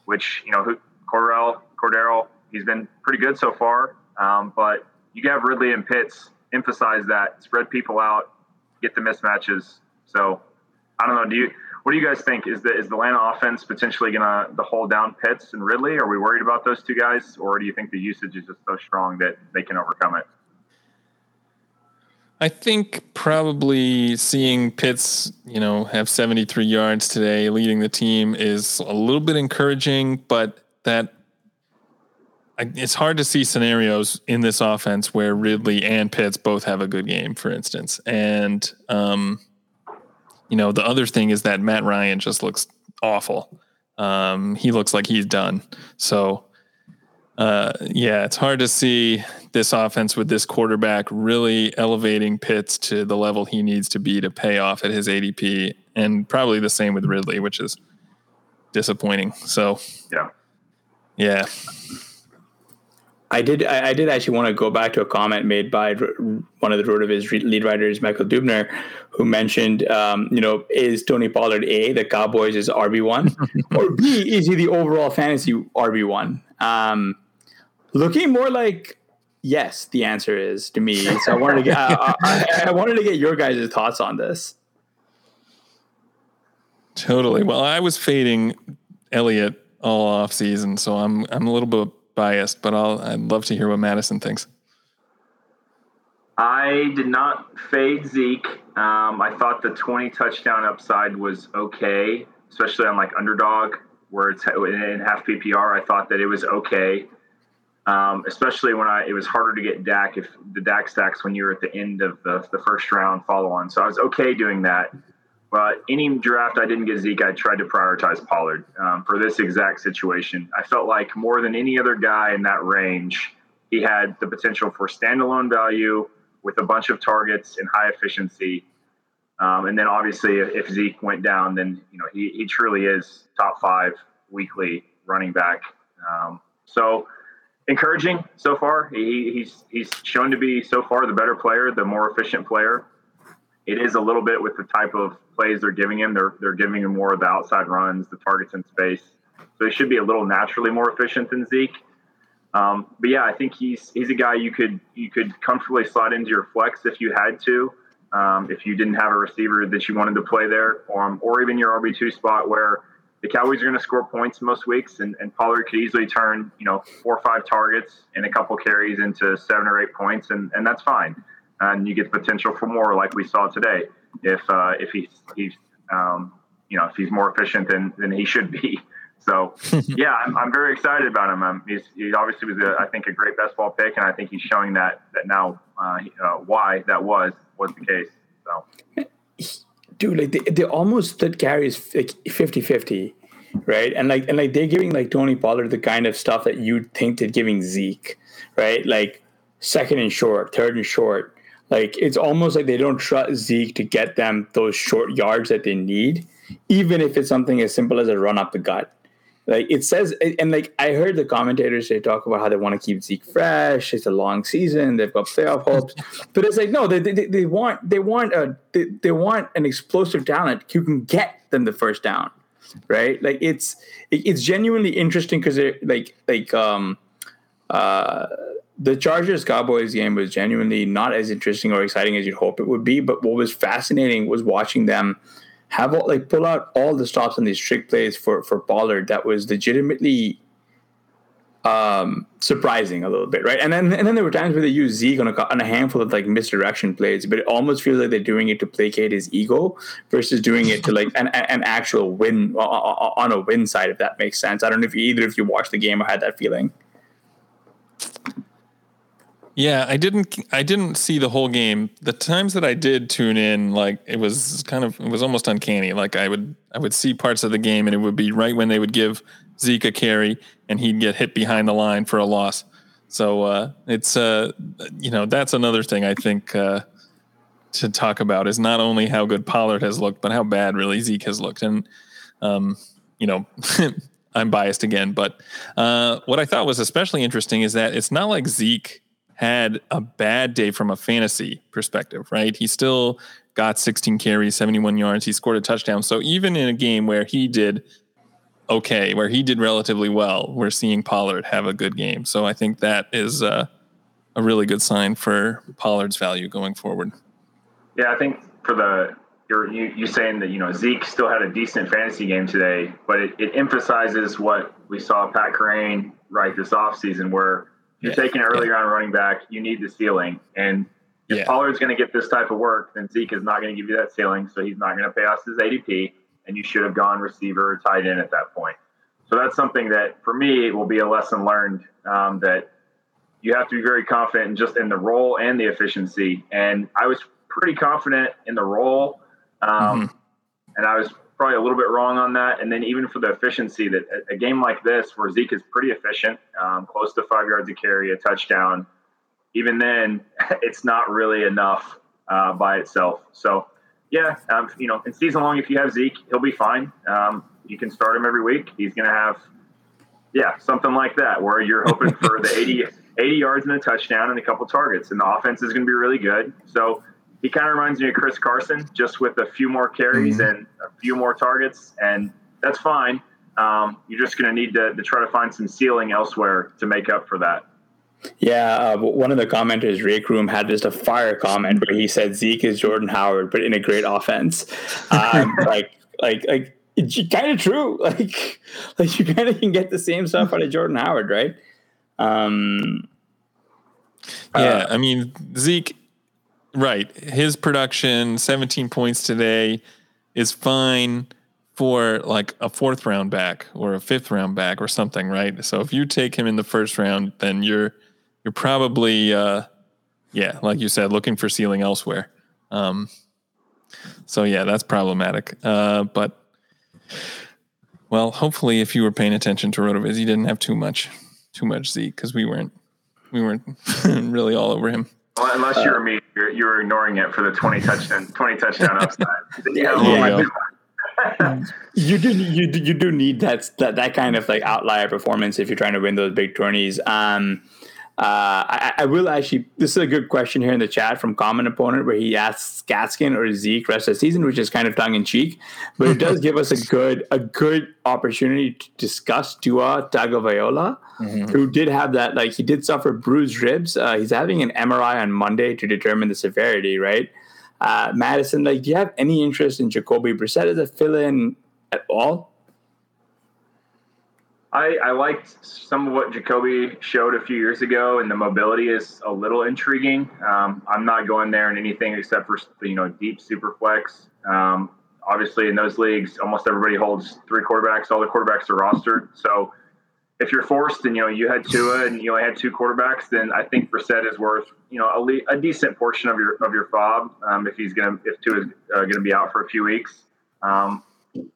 S2: which you know Cordarrelle Cordarrelle he's been pretty good so far, um, but you have Ridley and Pitts emphasize that, spread people out, get the mismatches. So I don't know. Do you what do you guys think? Is the is the Atlanta offense potentially gonna the hold down Pitts and Ridley? Are we worried about those two guys, or do you think the usage is just so strong that they can overcome it?
S1: I think probably seeing Pitts, you know, have 73 yards today, leading the team, is a little bit encouraging, but that it's hard to see scenarios in this offense where Ridley and Pitts both have a good game, for instance. And, um, you know, the other thing is that Matt Ryan just looks awful. Um, he looks like he's done. So, uh, yeah, it's hard to see this offense with this quarterback really elevating Pitts to the level he needs to be to pay off at his ADP, and probably the same with Ridley, which is disappointing. So,
S2: yeah,
S1: yeah.
S3: I did. I, I, did actually want to go back to a comment made by one of the RotoViz lead writers, Michael Dubner, who mentioned, um, you know, is Tony Pollard a the Cowboys is RB one, or B is he the overall fantasy RB one? Um, looking more like yes. The answer is to me. So I wanted to get. I, I, I wanted to get your guys' thoughts on this.
S1: Totally. Well, I was fading Elliott all off season, so I'm I'm a little bit biased, but I'll I'd love to hear what Madison thinks.
S2: I did not fade Zeke. Um, I thought the 20 touchdown upside was okay, especially on like underdog where it's in half PPR. I thought that it was okay, um, especially when I it was harder to get Dak if the Dak stacks when you were at the end of the, the first round follow on. So I was okay doing that. But any draft I didn't get Zeke, I tried to prioritize Pollard um, for this exact situation. I felt like more than any other guy in that range, he had the potential for standalone value with a bunch of targets and high efficiency. Um, and then obviously, if, if, Zeke went down, then you know he, he truly is top five weekly running back. Um, so encouraging so far. He, he's he's shown to be so far the better player, the more efficient player. It is a little bit with the type of plays they're giving him. They're they're giving him more of the outside runs, the targets in space. So he should be a little naturally more efficient than Zeke. Um, but yeah, I think he's he's a guy you could you could comfortably slot into your flex if you had to, um, if you didn't have a receiver that you wanted to play there, or, um, or even your RB two spot where the Cowboys are going to score points most weeks, and, and Pollard could easily turn, you know, four or five targets and a couple carries into seven or eight points, and, and that's fine. And you get the potential for more, like we saw today, if uh, if he's he's um, you know if he's more efficient than than he should be. So yeah, I'm, I'm very excited about him. He's, he obviously was, a, I think, a great best ball pick, and I think he's showing that that now uh, uh, why that was was the case. So
S3: dude, like they, they almost split carries like 50-50, right? And like and like they're giving like Tony Pollard the kind of stuff that you'd think they're giving Zeke, right? Like second and short, third and short. Like it's almost like they don't trust Zeke to get them those short yards that they need, even if it's something as simple as a run up the gut. Like it says, and like I heard the commentators they talk about how they want to keep Zeke fresh. It's a long season. They've got playoff hopes, but it's like no, they, they, they want they want a they, they want an explosive talent who can get them the first down, right? Like it's it's genuinely interesting because like like um uh the Chargers Cowboys game was genuinely not as interesting or exciting as you'd hope it would be. But what was fascinating was watching them have all, like pull out all the stops on these trick plays for for Pollard that was legitimately um, surprising a little bit, right? And then and then there were times where they used Zeke on a, on a handful of like misdirection plays, but it almost feels like they're doing it to placate his ego versus doing it to like an, an actual win on a win side, if that makes sense. I don't know if either if you watched the game or had that feeling.
S1: Yeah, I didn't. I didn't see the whole game. The times that I did tune in, like it was kind of, it was almost uncanny. Like I would, I would see parts of the game, and it would be right when they would give Zeke a carry, and he'd get hit behind the line for a loss. So uh, it's, uh, you know, that's another thing I think uh, to talk about is not only how good Pollard has looked, but how bad really Zeke has looked. And um, you know, I'm biased again, but uh, what I thought was especially interesting is that it's not like Zeke had a bad day from a fantasy perspective, right? He still got 16 carries, 71 yards. He scored a touchdown. So even in a game where he did okay, where he did relatively well, we're seeing Pollard have a good game. So I think that is uh, a really good sign for Pollard's value going forward.
S2: Yeah, I think for the you're you, you saying that you know Zeke still had a decent fantasy game today, but it, it emphasizes what we saw Pat Kerrane right this offseason where you're taking an early yeah. round running back, you need the ceiling. And if yeah. Pollard's going to get this type of work, then Zeke is not going to give you that ceiling. So he's not going to pay us his ADP. And you should have gone receiver or tight end at that point. So that's something that for me will be a lesson learned um, that you have to be very confident in just in the role and the efficiency. And I was pretty confident in the role. Um, mm-hmm. And I was probably a little bit wrong on that. And then even for the efficiency, that a, game like this where Zeke is pretty efficient, um, close to five yards a carry, a touchdown, even then, it's not really enough uh, by itself. So, yeah, um, you know, in season long, if you have Zeke, he'll be fine. Um, you can start him every week. He's going to have, yeah, something like that where you're hoping for the 80, 80 yards and a touchdown and a couple targets, and the offense is going to be really good. So he kind of reminds me of Chris Carson, just with a few more carries mm-hmm. and a few more targets, and that's fine. Um, you're just going to need to try to find some ceiling elsewhere to make up for that.
S3: Yeah, uh, one of the commenters, Rick Room, had just a fire comment where he said Zeke is Jordan Howard, but in a great offense. Um, like, like, like, it's kind of true. Like, like you kind of can get the same stuff out of Jordan Howard, right? Um,
S1: yeah, uh, I mean Zeke Right. His production, 17 points today, is fine for like a fourth round back or a fifth round back or something, right? So if you take him in the first round, then you're you're probably uh yeah, like you said, looking for ceiling elsewhere. Um so yeah, that's problematic. Uh but well, hopefully if you were paying attention to Rotoviz, you didn't have too much too much Zeke because we weren't we weren't really all over him.
S2: Well, unless uh, you're me, you're, you're ignoring it for the 20 touchdown 20 touchdown upside. yeah,
S3: you, you do you do, you do need that, that that kind of like outlier performance if you're trying to win those big tourneys. Um, uh, I, I, will actually. This is a good question here in the chat from common opponent where he asks Gaskin or Zeke rest of the season, which is kind of tongue in cheek, but it does give us a good a good opportunity to discuss Tua Tagovailoa, mm-hmm. who did have that like he did suffer bruised ribs. Uh, he's having an MRI on Monday to determine the severity. Right, uh, Madison. Like, do you have any interest in Jacoby Brissett as a fill-in at all?
S2: I, I liked some of what Jacoby showed a few years ago, and the mobility is a little intriguing. Um, I'm not going there in anything except for you know deep super flex. Um, obviously, in those leagues, almost everybody holds three quarterbacks. All the quarterbacks are rostered. So if you're forced and you know you had Tua and you only had two quarterbacks, then I think Brissett is worth you know a, a decent portion of your of your FAAB um, if he's gonna if Tua is uh, gonna be out for a few weeks. Um,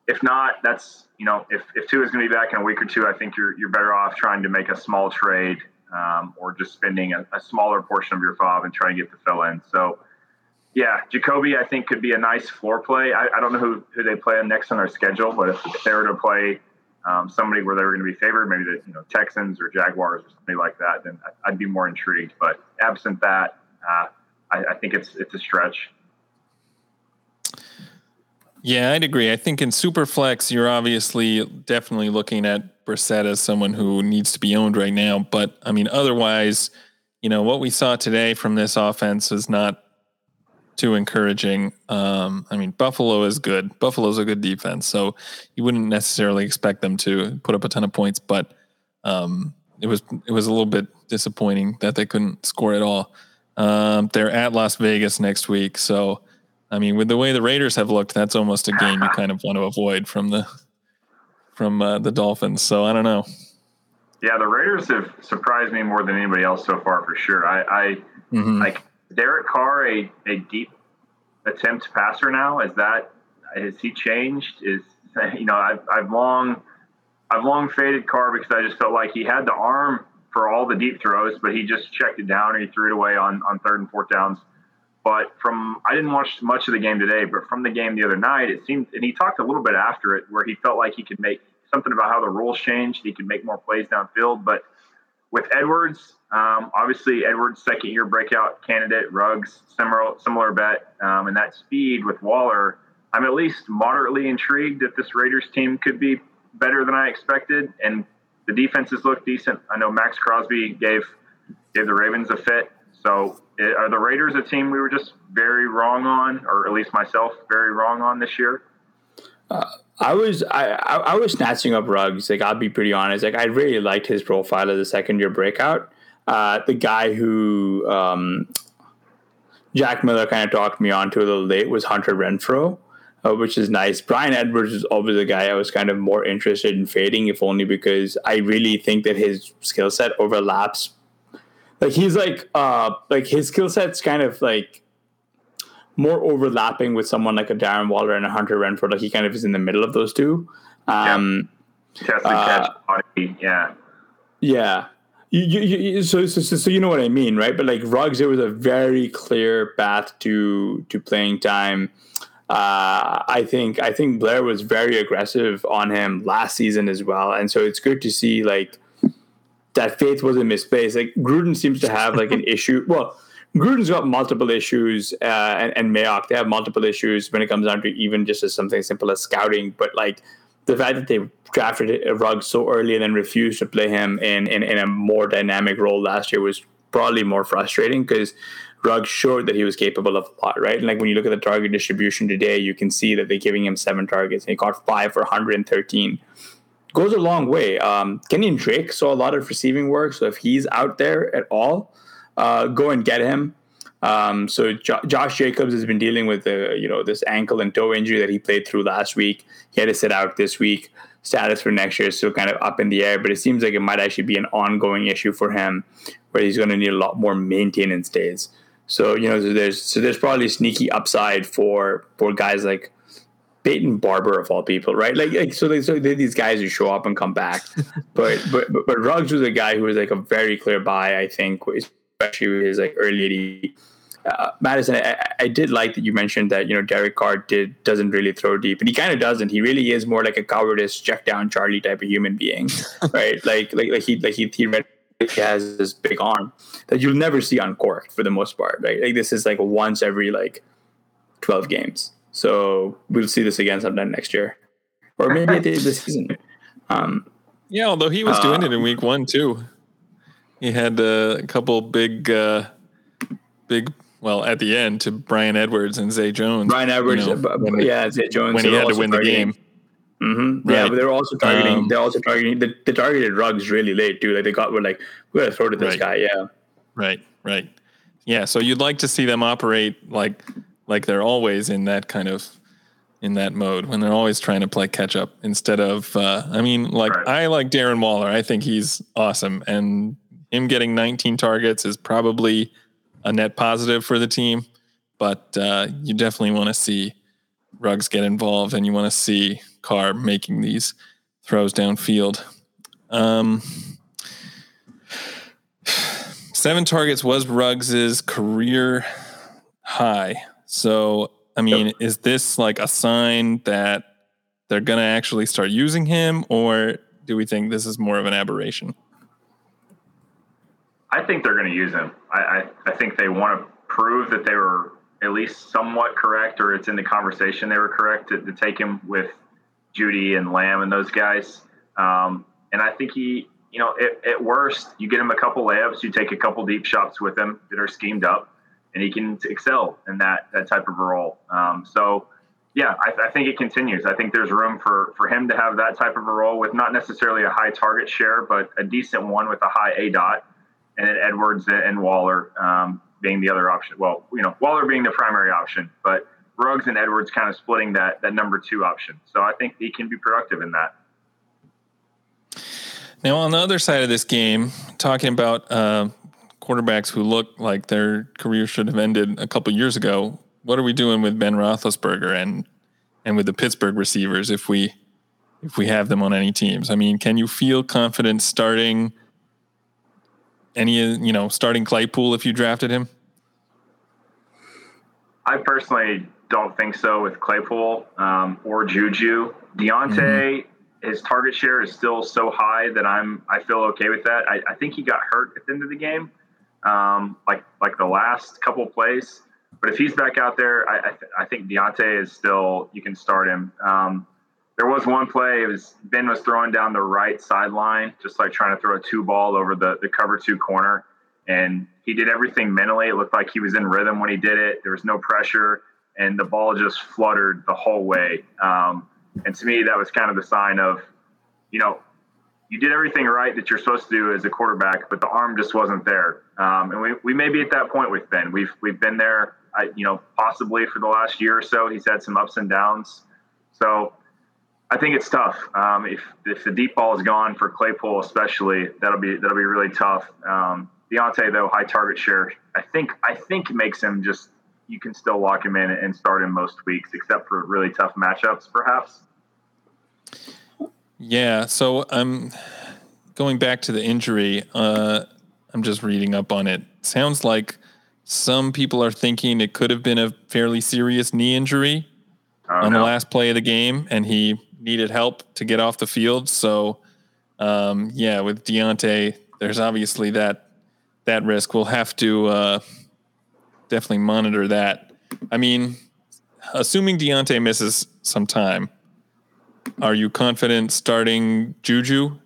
S2: if not, that's you know if if Tua is gonna be back in a week or two, I think you're you're better off trying to make a small trade um, or just spending a, a, smaller portion of your FAAB and trying to get the fill in. So. Yeah, Jacoby, I think could be a nice floor play. I, I don't know who, who they play next on their schedule, but if, they were to play um, somebody where they were going to be favored, maybe the you know Texans or Jaguars or something like that, then I'd be more intrigued. But absent that, uh, I, I, think it's it's a stretch.
S1: Yeah, I'd agree. I think in Superflex, you're obviously definitely looking at Brissett as someone who needs to be owned right now. But I mean, otherwise, you know, what we saw today from this offense is not too encouraging. Um, I mean, Buffalo is good. Buffalo's a good defense, so you wouldn't necessarily expect them to put up a ton of points. But um, it was it was a little bit disappointing that they couldn't score at all. Um, they're at Las Vegas next week, so I mean, with the way the Raiders have looked, that's almost a game you kind of want to avoid from the from uh, the Dolphins. So I don't know.
S2: Yeah, the Raiders have surprised me more than anybody else so far, for sure. I, I mm-hmm. like Derek Carr a, a deep attempt passer now? Is that has he changed? Is you know I've I've long I've long faded Carr because I just felt like he had the arm for all the deep throws, but he just checked it down or he threw it away on on third and fourth downs. But from I didn't watch much of the game today, but from the game the other night, it seemed and he talked a little bit after it where he felt like he could make something about how the rules changed. He could make more plays downfield, but with Edwards, um, obviously, Edwards' second year breakout candidate, Ruggs, similar, similar bet, um, and that speed with Waller. I'm at least moderately intrigued that this Raiders team could be better than I expected, and the defenses look decent. I know Maxx Crosby gave gave the Ravens a fit. So, eh, are the Raiders a team we were just very wrong on, or at least myself very wrong on this year?
S3: Uh, I was I, I was snatching up Ruggs. Like I'll be pretty honest. Like I really liked his profile as a second year breakout. Uh, the guy who um, Jack Miller kind of talked me onto a little late was Hunter Renfrow, uh, which is nice. Bryan Edwards is always a guy I was kind of more interested in fading, if only because I really think that his skill set overlaps. Like he's like uh like his skill set's kind of like more overlapping with someone like a Darren Waller and a Hunter Renfrow. Like he kind of is in the middle of those two. Um,
S2: yeah. uh, catch yeah.
S3: Yeah. You, you, you, so, so, so you know what I mean, right? But like Ruggs, it was a very clear path to to playing time. Uh, I think I think Blair was very aggressive on him last season as well, and so it's good to see like that faith wasn't misplaced. Like Gruden seems to have like an issue. Well, Gruden's got multiple issues, uh, and, and Mayock they have multiple issues when it comes down to even just as something simple as scouting. But like the fact that they drafted Ruggs so early and then refused to play him in, in, in a more dynamic role last year was probably more frustrating because Ruggs showed that he was capable of a lot, right? And like when you look at the target distribution today, you can see that they're giving him seven targets and he caught five for 113. Goes a long way. Um, Kenyan Drake saw a lot of receiving work, so if he's out there at all, uh, go and get him. Um, so jo- Josh Jacobs has been dealing with the you know this ankle and toe injury that he played through last week. He had to sit out this week. Status for next year is still kind of up in the air, but it seems like it might actually be an ongoing issue for him, where he's going to need a lot more maintenance days. So you know, there's so there's probably sneaky upside for for guys like Peyton Barber of all people, right? Like, like so, they, so these guys who show up and come back, but but but, but Ruggs was a guy who was like a very clear buy, I think, especially with his like early uh, Madison, I, I, did like that you mentioned that you know Derek Carr did doesn't really throw deep, and he kind of doesn't. He really is more like a cowardice, check down Charlie type of human being, right? Like like like he like he he, he has this big arm that you'll never see uncorked for the most part, right? Like this is like once every like twelve games. So we'll see this again sometime next year, or maybe at the end of the season. Um,
S1: yeah, although he was doing uh, it in week one too. He had uh, a couple big, uh, big. Well, at the end to Bryan Edwards and Zay Jones.
S3: Bryan Edwards, you know,
S1: when,
S3: yeah, Zay Jones
S1: when he had to win the game.
S3: Mm-hmm. Mm-hmm. Yeah, but they're also targeting. Um, they're also targeting. They, they targeted Ruggs really late too. Like they got were like we're gonna throw to this
S1: right.
S3: guy. Yeah.
S1: Right. Right. Yeah. So you'd like to see them operate like like they're always in that kind of in that mode when they're always trying to play catch up instead of. Uh, I mean, like right. I like Darren Waller. I think he's awesome, and him getting 19 targets is probably a net positive for the team. But uh, you definitely want to see Ruggs get involved, and you want to see Carr making these throws downfield. Um, seven targets was Ruggs's career high. So, I mean, yep. is this like a sign that they're going to actually start using him, or do we think this is more of an aberration?
S2: I think they're going to use him. I, I, I think they want to prove that they were at least somewhat correct, or it's in the conversation they were correct to, to take him with Jeudy and Lamb and those guys. Um, and I think he, you know, at, at, worst, you get him a couple layups, you take a couple deep shots with him that are schemed up, and he can excel in that that type of role. Um, so, yeah, I, I, think it continues. I think there's room for for him to have that type of a role with not necessarily a high target share, but a decent one with a high A dot, and then Edwards and Waller um, being the other option. Well, you know, Waller being the primary option, but Ruggs and Edwards kind of splitting that that number two option. So I think he can be productive in that.
S1: Now, on the other side of this game, talking about uh, quarterbacks who look like their career should have ended a couple years ago, what are we doing with Ben Roethlisberger and and with the Pittsburgh receivers if we if we have them on any teams? I mean, can you feel confident starting any you know starting Claypool if you drafted him?
S2: I personally don't think so with Claypool um, or Juju. Diontae, mm-hmm. his target share is still so high that I'm I feel okay with that. I, I think he got hurt at the end of the game, um, like like the last couple plays. But if he's back out there, I I, th- I think Diontae is still you can start him. Um, there was one play. It was Ben was throwing down the right sideline, just like trying to throw a two ball over the the cover two corner, and he did everything mentally. It looked like he was in rhythm when he did it. There was no pressure and the ball just fluttered the whole way. Um, and to me, that was kind of the sign of, you know, you did everything right that you're supposed to do as a quarterback, but the arm just wasn't there. Um, and we, we may be at that point with Ben. We've we've been there, I, you know, possibly for the last year or so. He's had some ups and downs. So I think it's tough. Um, if if the deep ball is gone for Claypool, especially, that'll be that'll be really tough. Um, Diontae, though, high target share, I think I think makes him just you can still lock him in and start him most weeks, except for really tough matchups, perhaps.
S1: Yeah. So I'm going back to the injury. Uh, I'm just reading up on it. Sounds like some people are thinking it could have been a fairly serious knee injury oh, on no. the last play of the game, and he needed help to get off the field. So, um, yeah, with Diontae, there's obviously that that risk. We'll have to. Uh, definitely monitor that. I mean, assuming Diontae misses some time, are you confident starting Juju?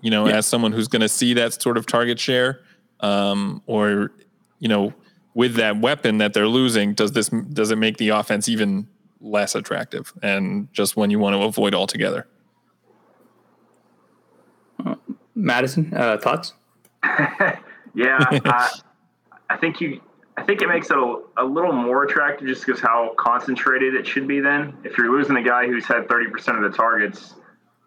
S1: You know, yeah. as someone who's going to see that sort of target share, um, or you know, with that weapon that they're losing, does this does it make the offense even less attractive and just one you want to avoid altogether?
S3: Uh, Madison, uh, thoughts?
S2: yeah, I, I think you I think it makes it a, a little more attractive just because how concentrated it should be. Then, if you're losing a guy who's had 30% of the targets,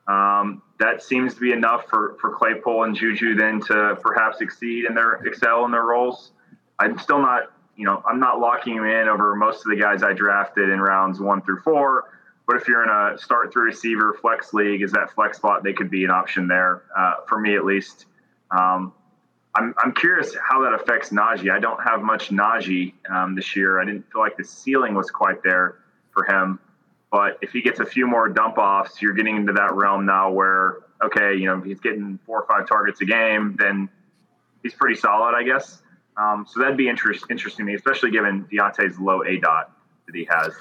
S2: um, that seems to be enough for for Claypool and Juju then to perhaps exceed in their excel in their roles. I'm still not, you know, I'm not locking him in over most of the guys I drafted in rounds one through four. But if you're in a start through receiver flex league, is that flex spot? They could be an option there uh, for me at least. Um, I'm, I'm curious how that affects Najee. I don't have much Najee um, this year. I didn't feel like the ceiling was quite there for him. But if he gets a few more dump offs, you're getting into that realm now where, okay, you know, he's getting four or five targets a game, then he's pretty solid, I guess. Um, so that'd be interest, interesting to me, especially given Diontae's low A dot that he has.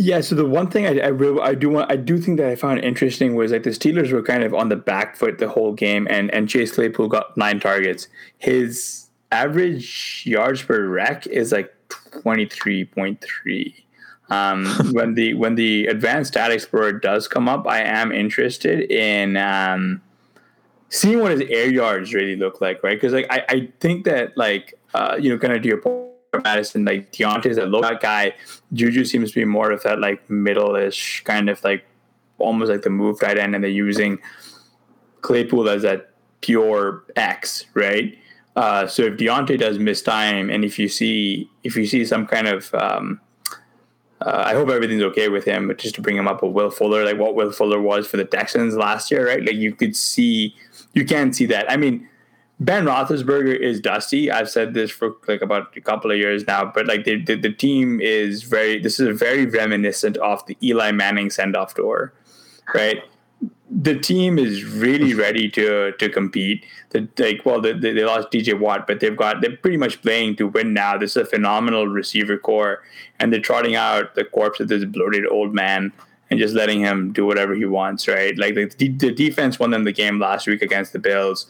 S3: Yeah, so the one thing I, I really I do want I do think that I found interesting was like the Steelers were kind of on the back foot the whole game, and and Chase Claypool got nine targets. His average yards per rec is like twenty three point three. Um, when the when the advanced stat explorer does come up, I am interested in um, seeing what his air yards really look like, right? Because like I, I think that like uh, you know, kind of to your point, Madison, like Diontae's a low guy. Juju seems to be more of that like middle-ish kind of like almost like the move tight end, and they're using Claypool as that pure X, right? Uh, so if Diontae does miss time, and if you see if you see some kind of um, uh, I hope everything's okay with him, but just to bring him up a Will Fuller, like what Will Fuller was for the Texans last year, right? Like you could see, you can see that. I mean, Ben Roethlisberger is dusty. I've said this for like about a couple of years now, but like the, the, the team is very. This is very reminiscent of the Eli Manning send off tour, right? The team is really ready to to compete. The, like, well, they, they lost TJ Watt, but they've got they're pretty much playing to win now. This is a phenomenal receiver core, and they're trotting out the corpse of this bloated old man and just letting him do whatever he wants, right? Like the, the defense won them the game last week against the Bills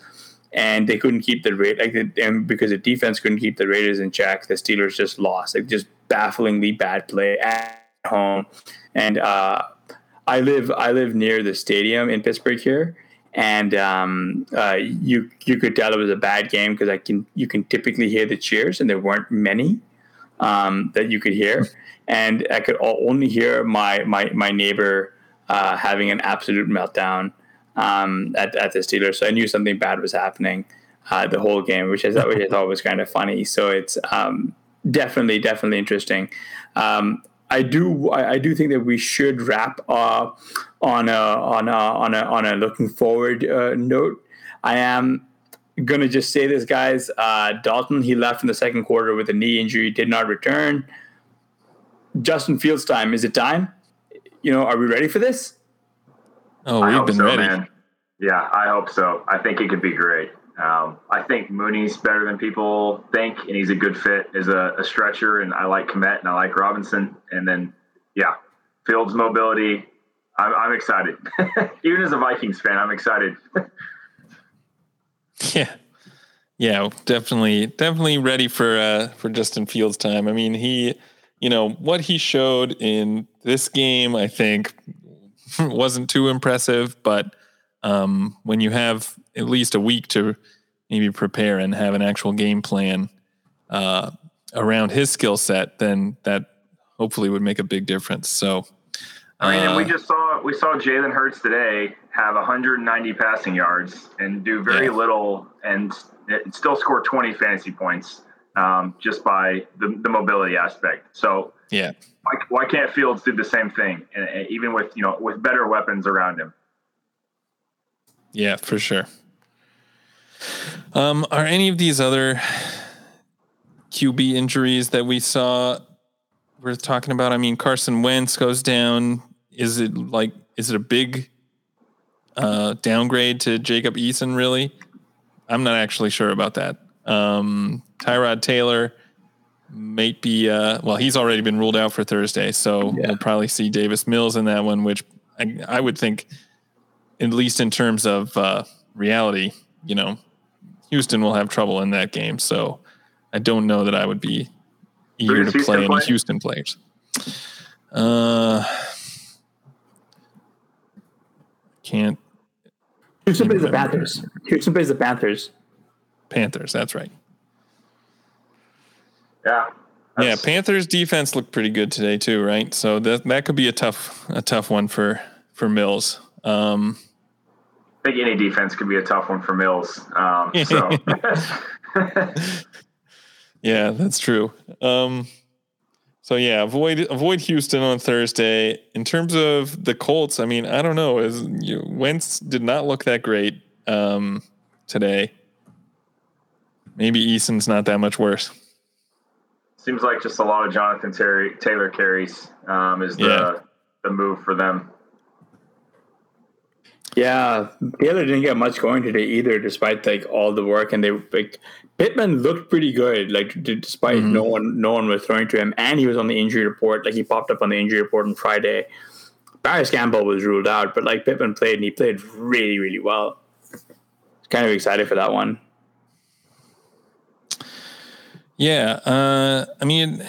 S3: and they couldn't keep the rate like and because the defense couldn't keep the Raiders in check, the Steelers just lost. Like just bafflingly bad play at home. And uh, I live I live near the stadium in Pittsburgh here, and um, uh, you you could tell it was a bad game because I can you can typically hear the cheers, and there weren't many um, that you could hear, and I could only hear my my my neighbor uh, having an absolute meltdown um, at, at the Steelers. So I knew something bad was happening uh, the whole game, which I thought, which I thought was kind of funny. So it's um, definitely, definitely interesting. Um, I do, I, I, do think that we should wrap on a on a on a on a looking forward uh, note. I am gonna just say this, guys. Uh, Dalton he left in the second quarter with a knee injury, did not return. Justin Fields time. Is it time? You know, are we ready for this?
S1: Oh, we've been
S2: so,
S1: ready.
S2: Man. Yeah, I hope so. I think he could be great. Um, I think Mooney's better than people think, and he's a good fit as a, a stretcher. And I like Kmet and I like Robinson. And then, yeah, Fields mobility. I'm, I'm excited. Even as a Vikings fan, I'm excited.
S1: yeah, yeah, definitely, definitely ready for uh, for Justin Fields time. I mean, he, you know, what he showed in this game, I think wasn't too impressive, but um, when you have at least a week to maybe prepare and have an actual game plan uh, around his skill set, then that hopefully would make a big difference. So,
S2: I mean, uh, we just saw we saw Jalen Hurts today have 190 passing yards and do very yeah. little, and still score 20 fantasy points um, just by the, the mobility aspect. So,
S1: yeah,
S2: why, why can't Fields do the same thing, and, and even with you know with better weapons around him?
S1: Yeah, for sure. Um, are any of these other QB injuries that we saw worth talking about? I mean, Carson Wentz goes down. Is it like is it a big uh, downgrade to Jacob Eason? Really, I'm not actually sure about that. Um, Tyrod Taylor might be uh, well he's already been ruled out for thursday so yeah. we'll probably see davis mills in that one which I, I would think at least in terms of uh, reality you know houston will have trouble in that game so i don't know that i would be eager to play any houston players. Uh can't
S3: houston plays the panthers. Houston plays the panthers.
S1: Panthers that's right
S2: yeah.
S1: Yeah, Panthers defense looked pretty good today too, right? So that that could be a tough a tough one for for Mills. Um,
S2: I think any defense could be a tough one for Mills. Um, so.
S1: yeah, that's true. Um, so yeah, avoid avoid Houston on Thursday. In terms of the Colts, I mean, I don't know. Is you, Wentz did not look that great um, today. Maybe Eason's not that much worse
S2: seems like just a lot of Jonathan Terry, Taylor carries um, is the yeah. the move for them.
S3: Yeah, Taylor didn't get much going today either, despite like all the work. And they like Pittman looked pretty good, like despite mm-hmm. no one no one was throwing to him, and he was on the injury report. Like he popped up on the injury report on Friday. Parris Campbell was ruled out, but like Pittman played, and he played really really well. Kind of excited for that one.
S1: Yeah, uh, I mean,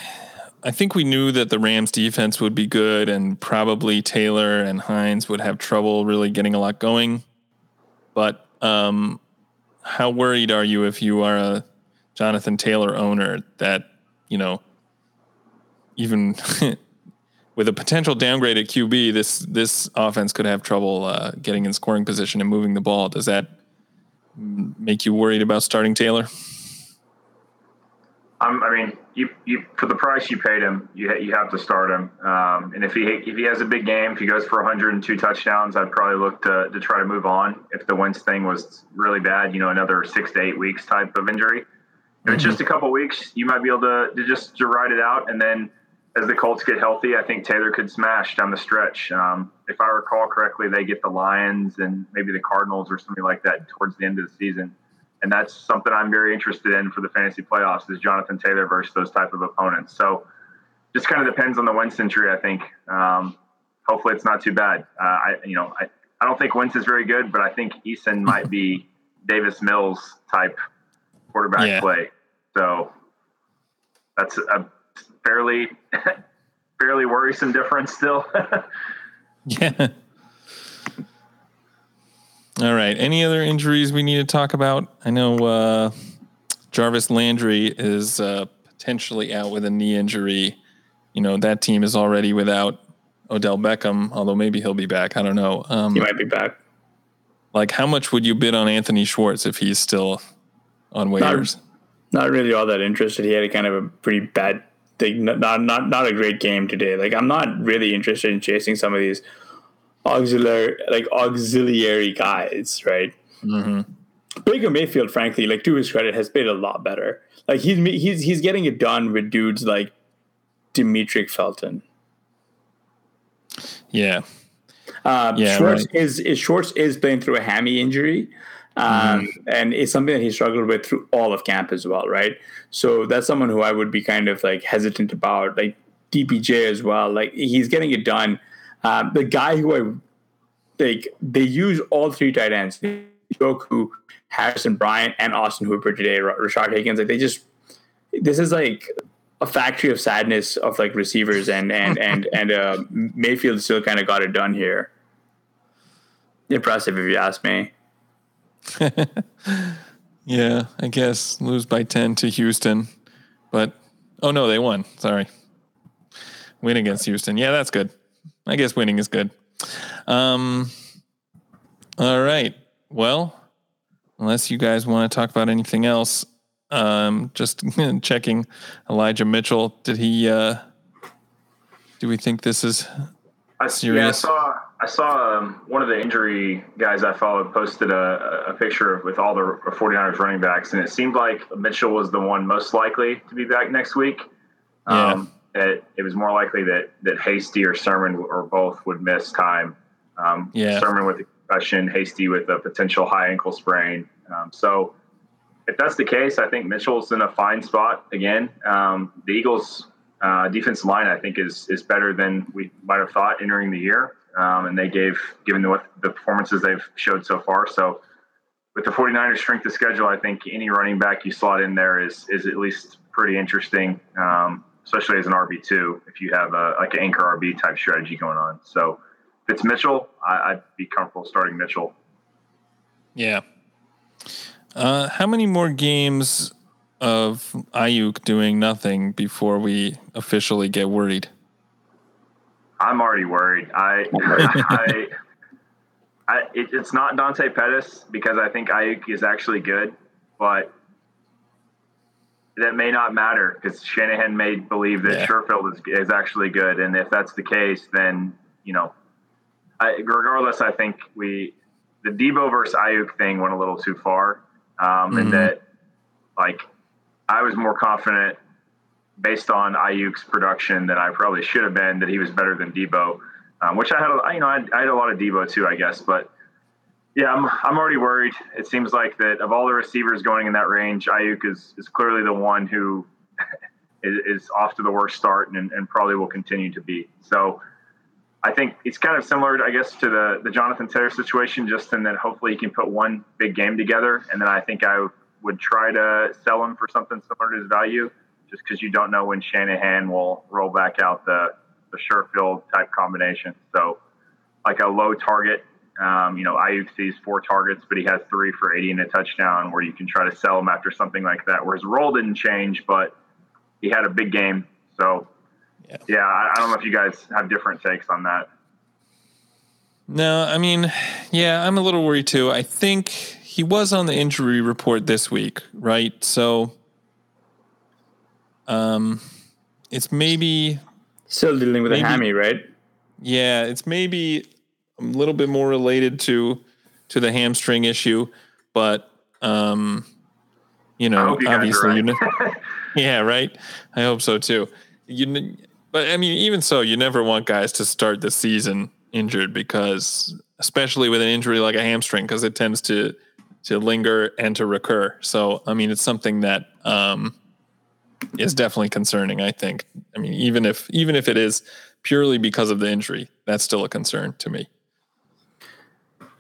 S1: I think we knew that the Rams defense would be good and probably Taylor and Hines would have trouble really getting a lot going. But um, how worried are you if you are a Jonathan Taylor owner that, you know, even with a potential downgrade at QB, this this offense could have trouble uh, getting in scoring position and moving the ball. Does that make you worried about starting Taylor?
S2: Um, I mean, you, you for the price you paid him, you you have to start him. Um, and if he if he has a big game, if he goes for 102 touchdowns, I'd probably look to to try to move on. If the Wentz thing was really bad, you know, another six to eight weeks type of injury. If mm-hmm. it's just a couple weeks, you might be able to, to just to ride it out, and then as the Colts get healthy, I think Taylor could smash down the stretch. Um, if I recall correctly, they get the Lions and maybe the Cardinals or something like that towards the end of the season and that's something I'm very interested in for the fantasy playoffs is Jonathan Taylor versus those type of opponents. So just kind of depends on the Wentz injury, I think. Um, hopefully it's not too bad. Uh, I, you know, I, I don't think Wentz is very good, but I think Eason might be Davis Mills type quarterback yeah. play. So that's a fairly, fairly worrisome difference still.
S1: yeah. All right. Any other injuries we need to talk about? I know uh, Jarvis Landry is uh, potentially out with a knee injury. You know, that team is already without Odell Beckham, although maybe he'll be back. I don't know.
S3: Um, he might be back.
S1: Like, how much would you bid on Anthony Schwartz if he's still on waivers?
S3: Not, not really all that interested. He had a kind of a pretty bad thing, not, not, not a great game today. Like, I'm not really interested in chasing some of these auxiliary like auxiliary guys, right? Mm-hmm. Baker Mayfield, frankly, like to his credit, has played a lot better. Like he's he's he's getting it done with dudes like Demetric Felton.
S1: Yeah.
S3: Um, yeah, Schwartz right. is, is Schwartz is playing through a hammy injury, um, mm-hmm. and it's something that he struggled with through all of camp as well, right? So that's someone who I would be kind of like hesitant about, like DPJ as well. Like he's getting it done um, the guy who I like, they use all three tight ends: Njoku, Harrison Bryant, and Austin Hooper today. Rashard Higgins, like they just this is like a factory of sadness of like receivers, and and and and uh, Mayfield still kind of got it done here. Impressive, if you ask me.
S1: yeah, I guess lose by ten to Houston, but oh no, they won. Sorry, win against Houston. Yeah, that's good. I guess winning is good. Um, all right. Well, unless you guys want to talk about anything else, um, just checking Elijah Mitchell. Did he? Uh, do we think this is serious?
S2: Yeah, I saw. I saw um, one of the injury guys I followed posted a, a picture with all the 49ers running backs, and it seemed like Mitchell was the one most likely to be back next week.
S1: Yeah.
S2: That it was more likely that that Hasty or Sermon or both would miss time. Um,
S1: yeah.
S2: Sermon with a concussion, Hasty with a potential high ankle sprain. Um, so if that's the case, I think Mitchell's in a fine spot again. Um, the Eagles' uh, defensive line, I think, is is better than we might have thought entering the year, um, and they gave given the, the performances they've showed so far. So with the 49ers strength of schedule, I think any running back you slot in there is is at least pretty interesting. Um, especially as an RB two, if you have a like an anchor RB type strategy going on. So if it's Mitchell, I, would be comfortable starting Mitchell.
S1: Yeah. Uh, how many more games of Aiyuk doing nothing before we officially get worried?
S2: I'm already worried. I, I, I it, it's not Dante Pettis because I think Aiyuk is actually good, but that may not matter because Shanahan may believe that yeah. Sherfield is, is actually good, and if that's the case, then you know, I, regardless, I think we the Deebo versus Aiyuk thing went a little too far, um, mm-hmm. and that like I was more confident based on Aiyuk's production than I probably should have been that he was better than Deebo, um, which I had, a, you know, I, I had a lot of Deebo too, I guess, but yeah, I'm, I'm already worried. It seems like that of all the receivers going in that range, Aiyuk is, is clearly the one who is, is off to the worst start and, and probably will continue to be. So I think it's kind of similar, I guess, to the, the Jonathan Taylor situation, just in that hopefully he can put one big game together. And then I think I would try to sell him for something similar to his value just because you don't know when Shanahan will roll back out the the Sherfield type combination. So, like a low target, um, you know, Aiyuk sees four targets, but he has three for 80 and a touchdown, where you can try to sell him after something like that. Where his role didn't change, but he had a big game. So, yeah, yeah I, I don't know if you guys have different takes on that.
S1: No, I mean, yeah, I'm a little worried too. I think he was on the injury report this week, right? So, um, it's maybe
S3: still dealing with maybe, a hammy, right?
S1: Yeah, it's maybe a little bit more related to to the hamstring issue, but um, you know, you obviously, right. you know, yeah, right. I hope so too. You, but I mean, even so, you never want guys to start the season injured because, especially with an injury like a hamstring, because it tends to to linger and to recur. So, I mean, it's something that um, is definitely concerning. I think. I mean, even if even if it is purely because of the injury, that's still a concern to me.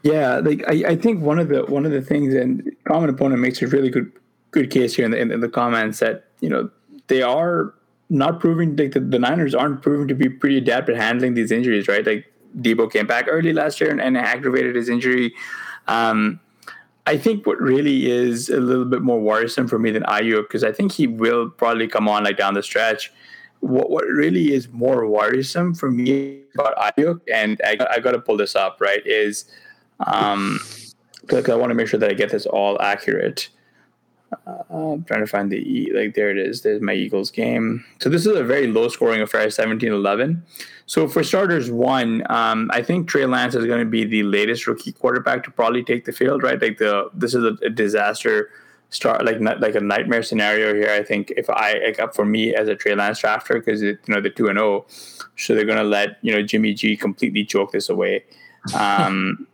S3: Yeah, like I, I think one of the one of the things, and common opponent makes a really good good case here in the in, in the comments that you know they are not proving like the, the Niners aren't proving to be pretty adept at handling these injuries, right? Like Deebo came back early last year and, and aggravated his injury. Um, I think what really is a little bit more worrisome for me than Aiyuk, because I think he will probably come on like down the stretch. What what really is more worrisome for me about Aiyuk, and I, I got to pull this up, right? Is um, because I want to make sure that I get this all accurate. Uh, I'm trying to find the E like there it is. There's my Eagles game. So this is a very low scoring affair, 17-11. So for starters, one, um, I think Trey Lance is going to be the latest rookie quarterback to probably take the field. Right, like the this is a, a disaster start, like like a nightmare scenario here. I think if I like, for me as a Trey Lance drafter, because you know the two and zero, oh, so they're going to let you know Jimmy G completely choke this away. Um,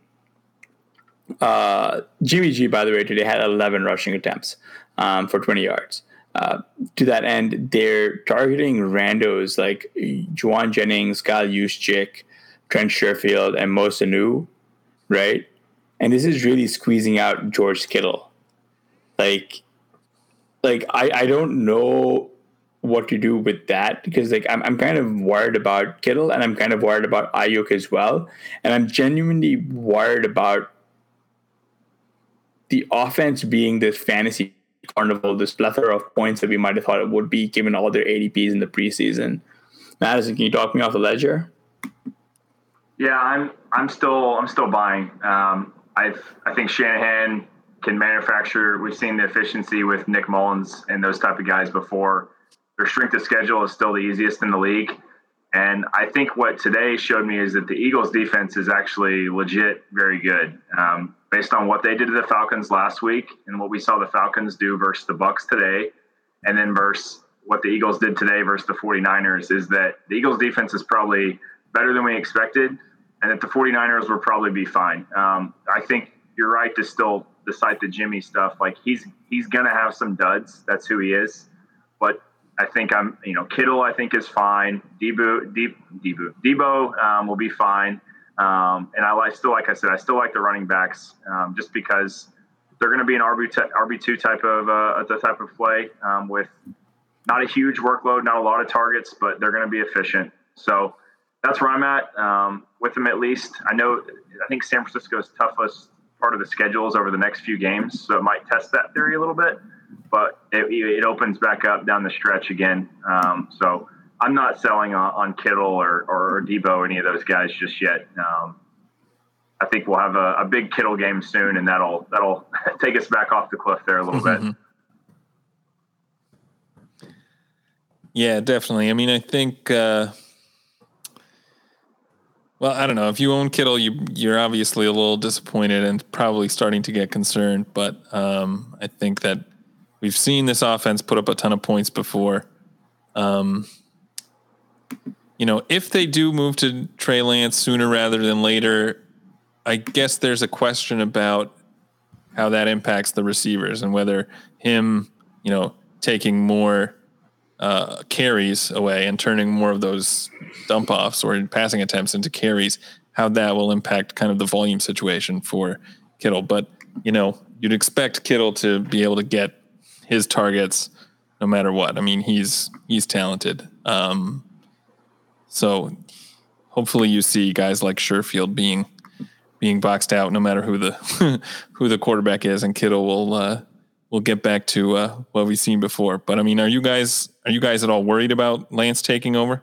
S3: uh, Jimmy G, by the way, today had 11 rushing attempts um, for 20 yards. Uh, to that end, they're targeting randos like Jauan Jennings, Kyle Juszczyk, Trent Sherfield, and Mo Sanu, right? And this is really squeezing out George Kittle. Like, like I, I don't know what to do with that because like I'm, I'm kind of worried about Kittle and I'm kind of worried about Aiyuk as well. And I'm genuinely worried about the offense being this fantasy carnival, this plethora of points that we might have thought it would be given all their ADPs in the preseason. Madison, can you talk me off the ledger?
S2: Yeah, I'm I'm still I'm still buying. Um, I I think Shanahan can manufacture. We've seen the efficiency with Nick Mullens and those type of guys before. Their strength of schedule is still the easiest in the league. And I think what today showed me is that the Eagles defense is actually legit very good. Um, based on what they did to the Falcons last week and what we saw the Falcons do versus the Bucs today, and then versus what the Eagles did today versus the 49ers, is that the Eagles defense is probably better than we expected, and that the 49ers will probably be fine. Um, I think you're right to still decide the Jimmy stuff. Like he's he's gonna have some duds. That's who he is. But I think I'm you know Kittle I think is fine. Deebo Deep Deebo Deebo um, will be fine. Um, and I like, still, like I said, I still like the running backs um, just because they're going to be an RB two type of uh, the type of play um, with not a huge workload, not a lot of targets, but they're going to be efficient. So that's where I'm at um, with them at least. I know I think San Francisco's toughest part of the schedule is over the next few games, so it might test that theory a little bit, but it, it opens back up down the stretch again. Um, so I'm not selling on, on Kittle or, or Deebo, any of those guys just yet. Um, I think we'll have a, a, big Kittle game soon, and that'll that'll take us back off the cliff there a little mm-hmm. bit.
S1: Yeah, definitely. I mean, I think. Uh, well, I don't know. If you own Kittle, you you're obviously a little disappointed and probably starting to get concerned. But um, I think that we've seen this offense put up a ton of points before. Um, you know, if they do move to Trey Lance sooner rather than later, I guess there's a question about how that impacts the receivers and whether him, you know, taking more uh, carries away and turning more of those dump offs or passing attempts into carries, how that will impact kind of the volume situation for Kittle. But, you know, you'd expect Kittle to be able to get his targets no matter what. I mean, he's he's talented. Um, so hopefully you see guys like Sherfield being being boxed out, no matter who the who the quarterback is, and Kittle will uh, will get back to uh, what we've seen before. But I mean, are you guys are you guys at all worried about Lance taking over?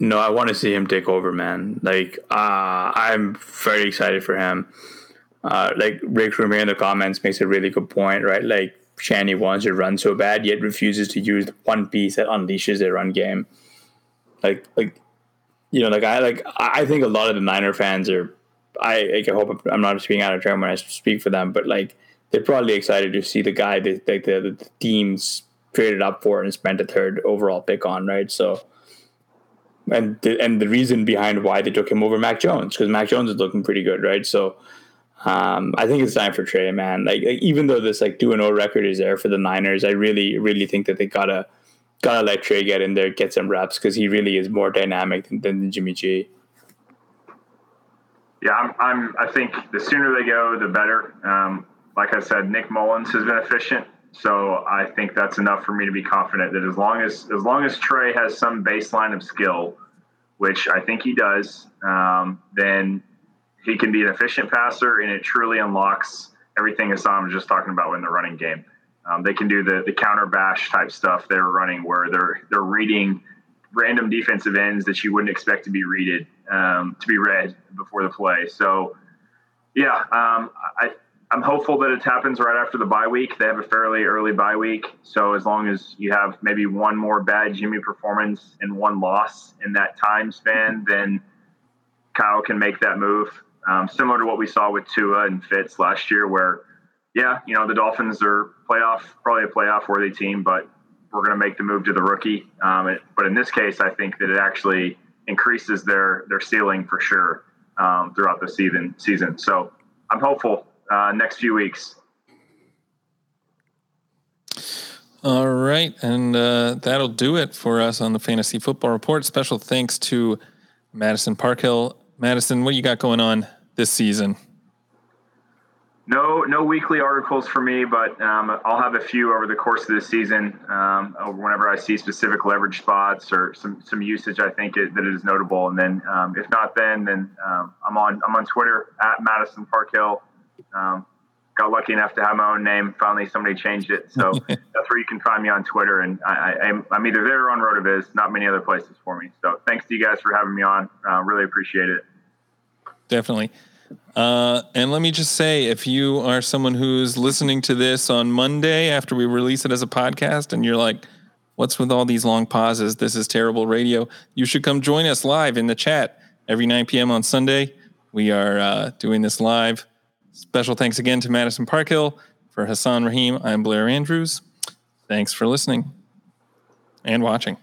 S3: No, I want to see him take over, man. Like, uh, I'm very excited for him. Uh, like Rick from here in the comments makes a really good point, right? Like Shanny wants to run so bad, yet refuses to use one piece that unleashes their run game. Like, like, you know, like I like I think a lot of the Niner fans are. I like, I hope I'm not speaking out of turn when I speak for them, but like they're probably excited to see the guy that like the, the teams traded up for and spent a third overall pick on, right? So and the, and the reason behind why they took him over Mac Jones because Mac Jones is looking pretty good, right? So um, I think it's time for Trey, man. Like, like even though this like two and zero record is there for the Niners, I really really think that they gotta gotta let Trey get in there, get some reps because he really is more dynamic than, than Jimmy G.
S2: Yeah, I'm, I'm. I think the sooner they go, the better. Um, like I said, Nick Mullens has been efficient, so I think that's enough for me to be confident that as long as as long as Trey has some baseline of skill, which I think he does, um, then he can be an efficient passer, and it truly unlocks everything Hassan was just talking about in the running game. Um, they can do the the counter bash type stuff they're running, where they're they're reading random defensive ends that you wouldn't expect to be readed um, to be read before the play. So, yeah, um, I I'm hopeful that it happens right after the bye week. They have a fairly early bye week, so as long as you have maybe one more bad Jimmy performance and one loss in that time span, then Kyle can make that move. Um, similar to what we saw with Tua and Fitz last year, where yeah, you know the Dolphins are playoff, probably a playoff worthy team, but we're going to make the move to the rookie. Um, it, but in this case, I think that it actually increases their their ceiling for sure um, throughout the season. Season, so I'm hopeful uh, next few weeks.
S1: All right, and uh, that'll do it for us on the Fantasy Football Report. Special thanks to Madison Parkhill. Madison, what you got going on this season?
S2: No, no weekly articles for me, but um, I'll have a few over the course of the season. Um, whenever I see specific leverage spots or some some usage, I think it, that it is notable. And then, um, if not, then then um, I'm on I'm on Twitter at Madison Parkhill. Um, got lucky enough to have my own name. Finally, somebody changed it, so that's where you can find me on Twitter. And I, am I'm either there or on Rotoviz. Not many other places for me. So thanks to you guys for having me on. Uh, really appreciate it.
S1: Definitely. Uh, and let me just say, if you are someone who's listening to this on Monday after we release it as a podcast, and you're like, "What's with all these long pauses? This is terrible radio." You should come join us live in the chat every 9 p.m. on Sunday. We are uh, doing this live. Special thanks again to Madison Parkhill. For Hassan Rahim, I'm Blair Andrews. Thanks for listening and watching.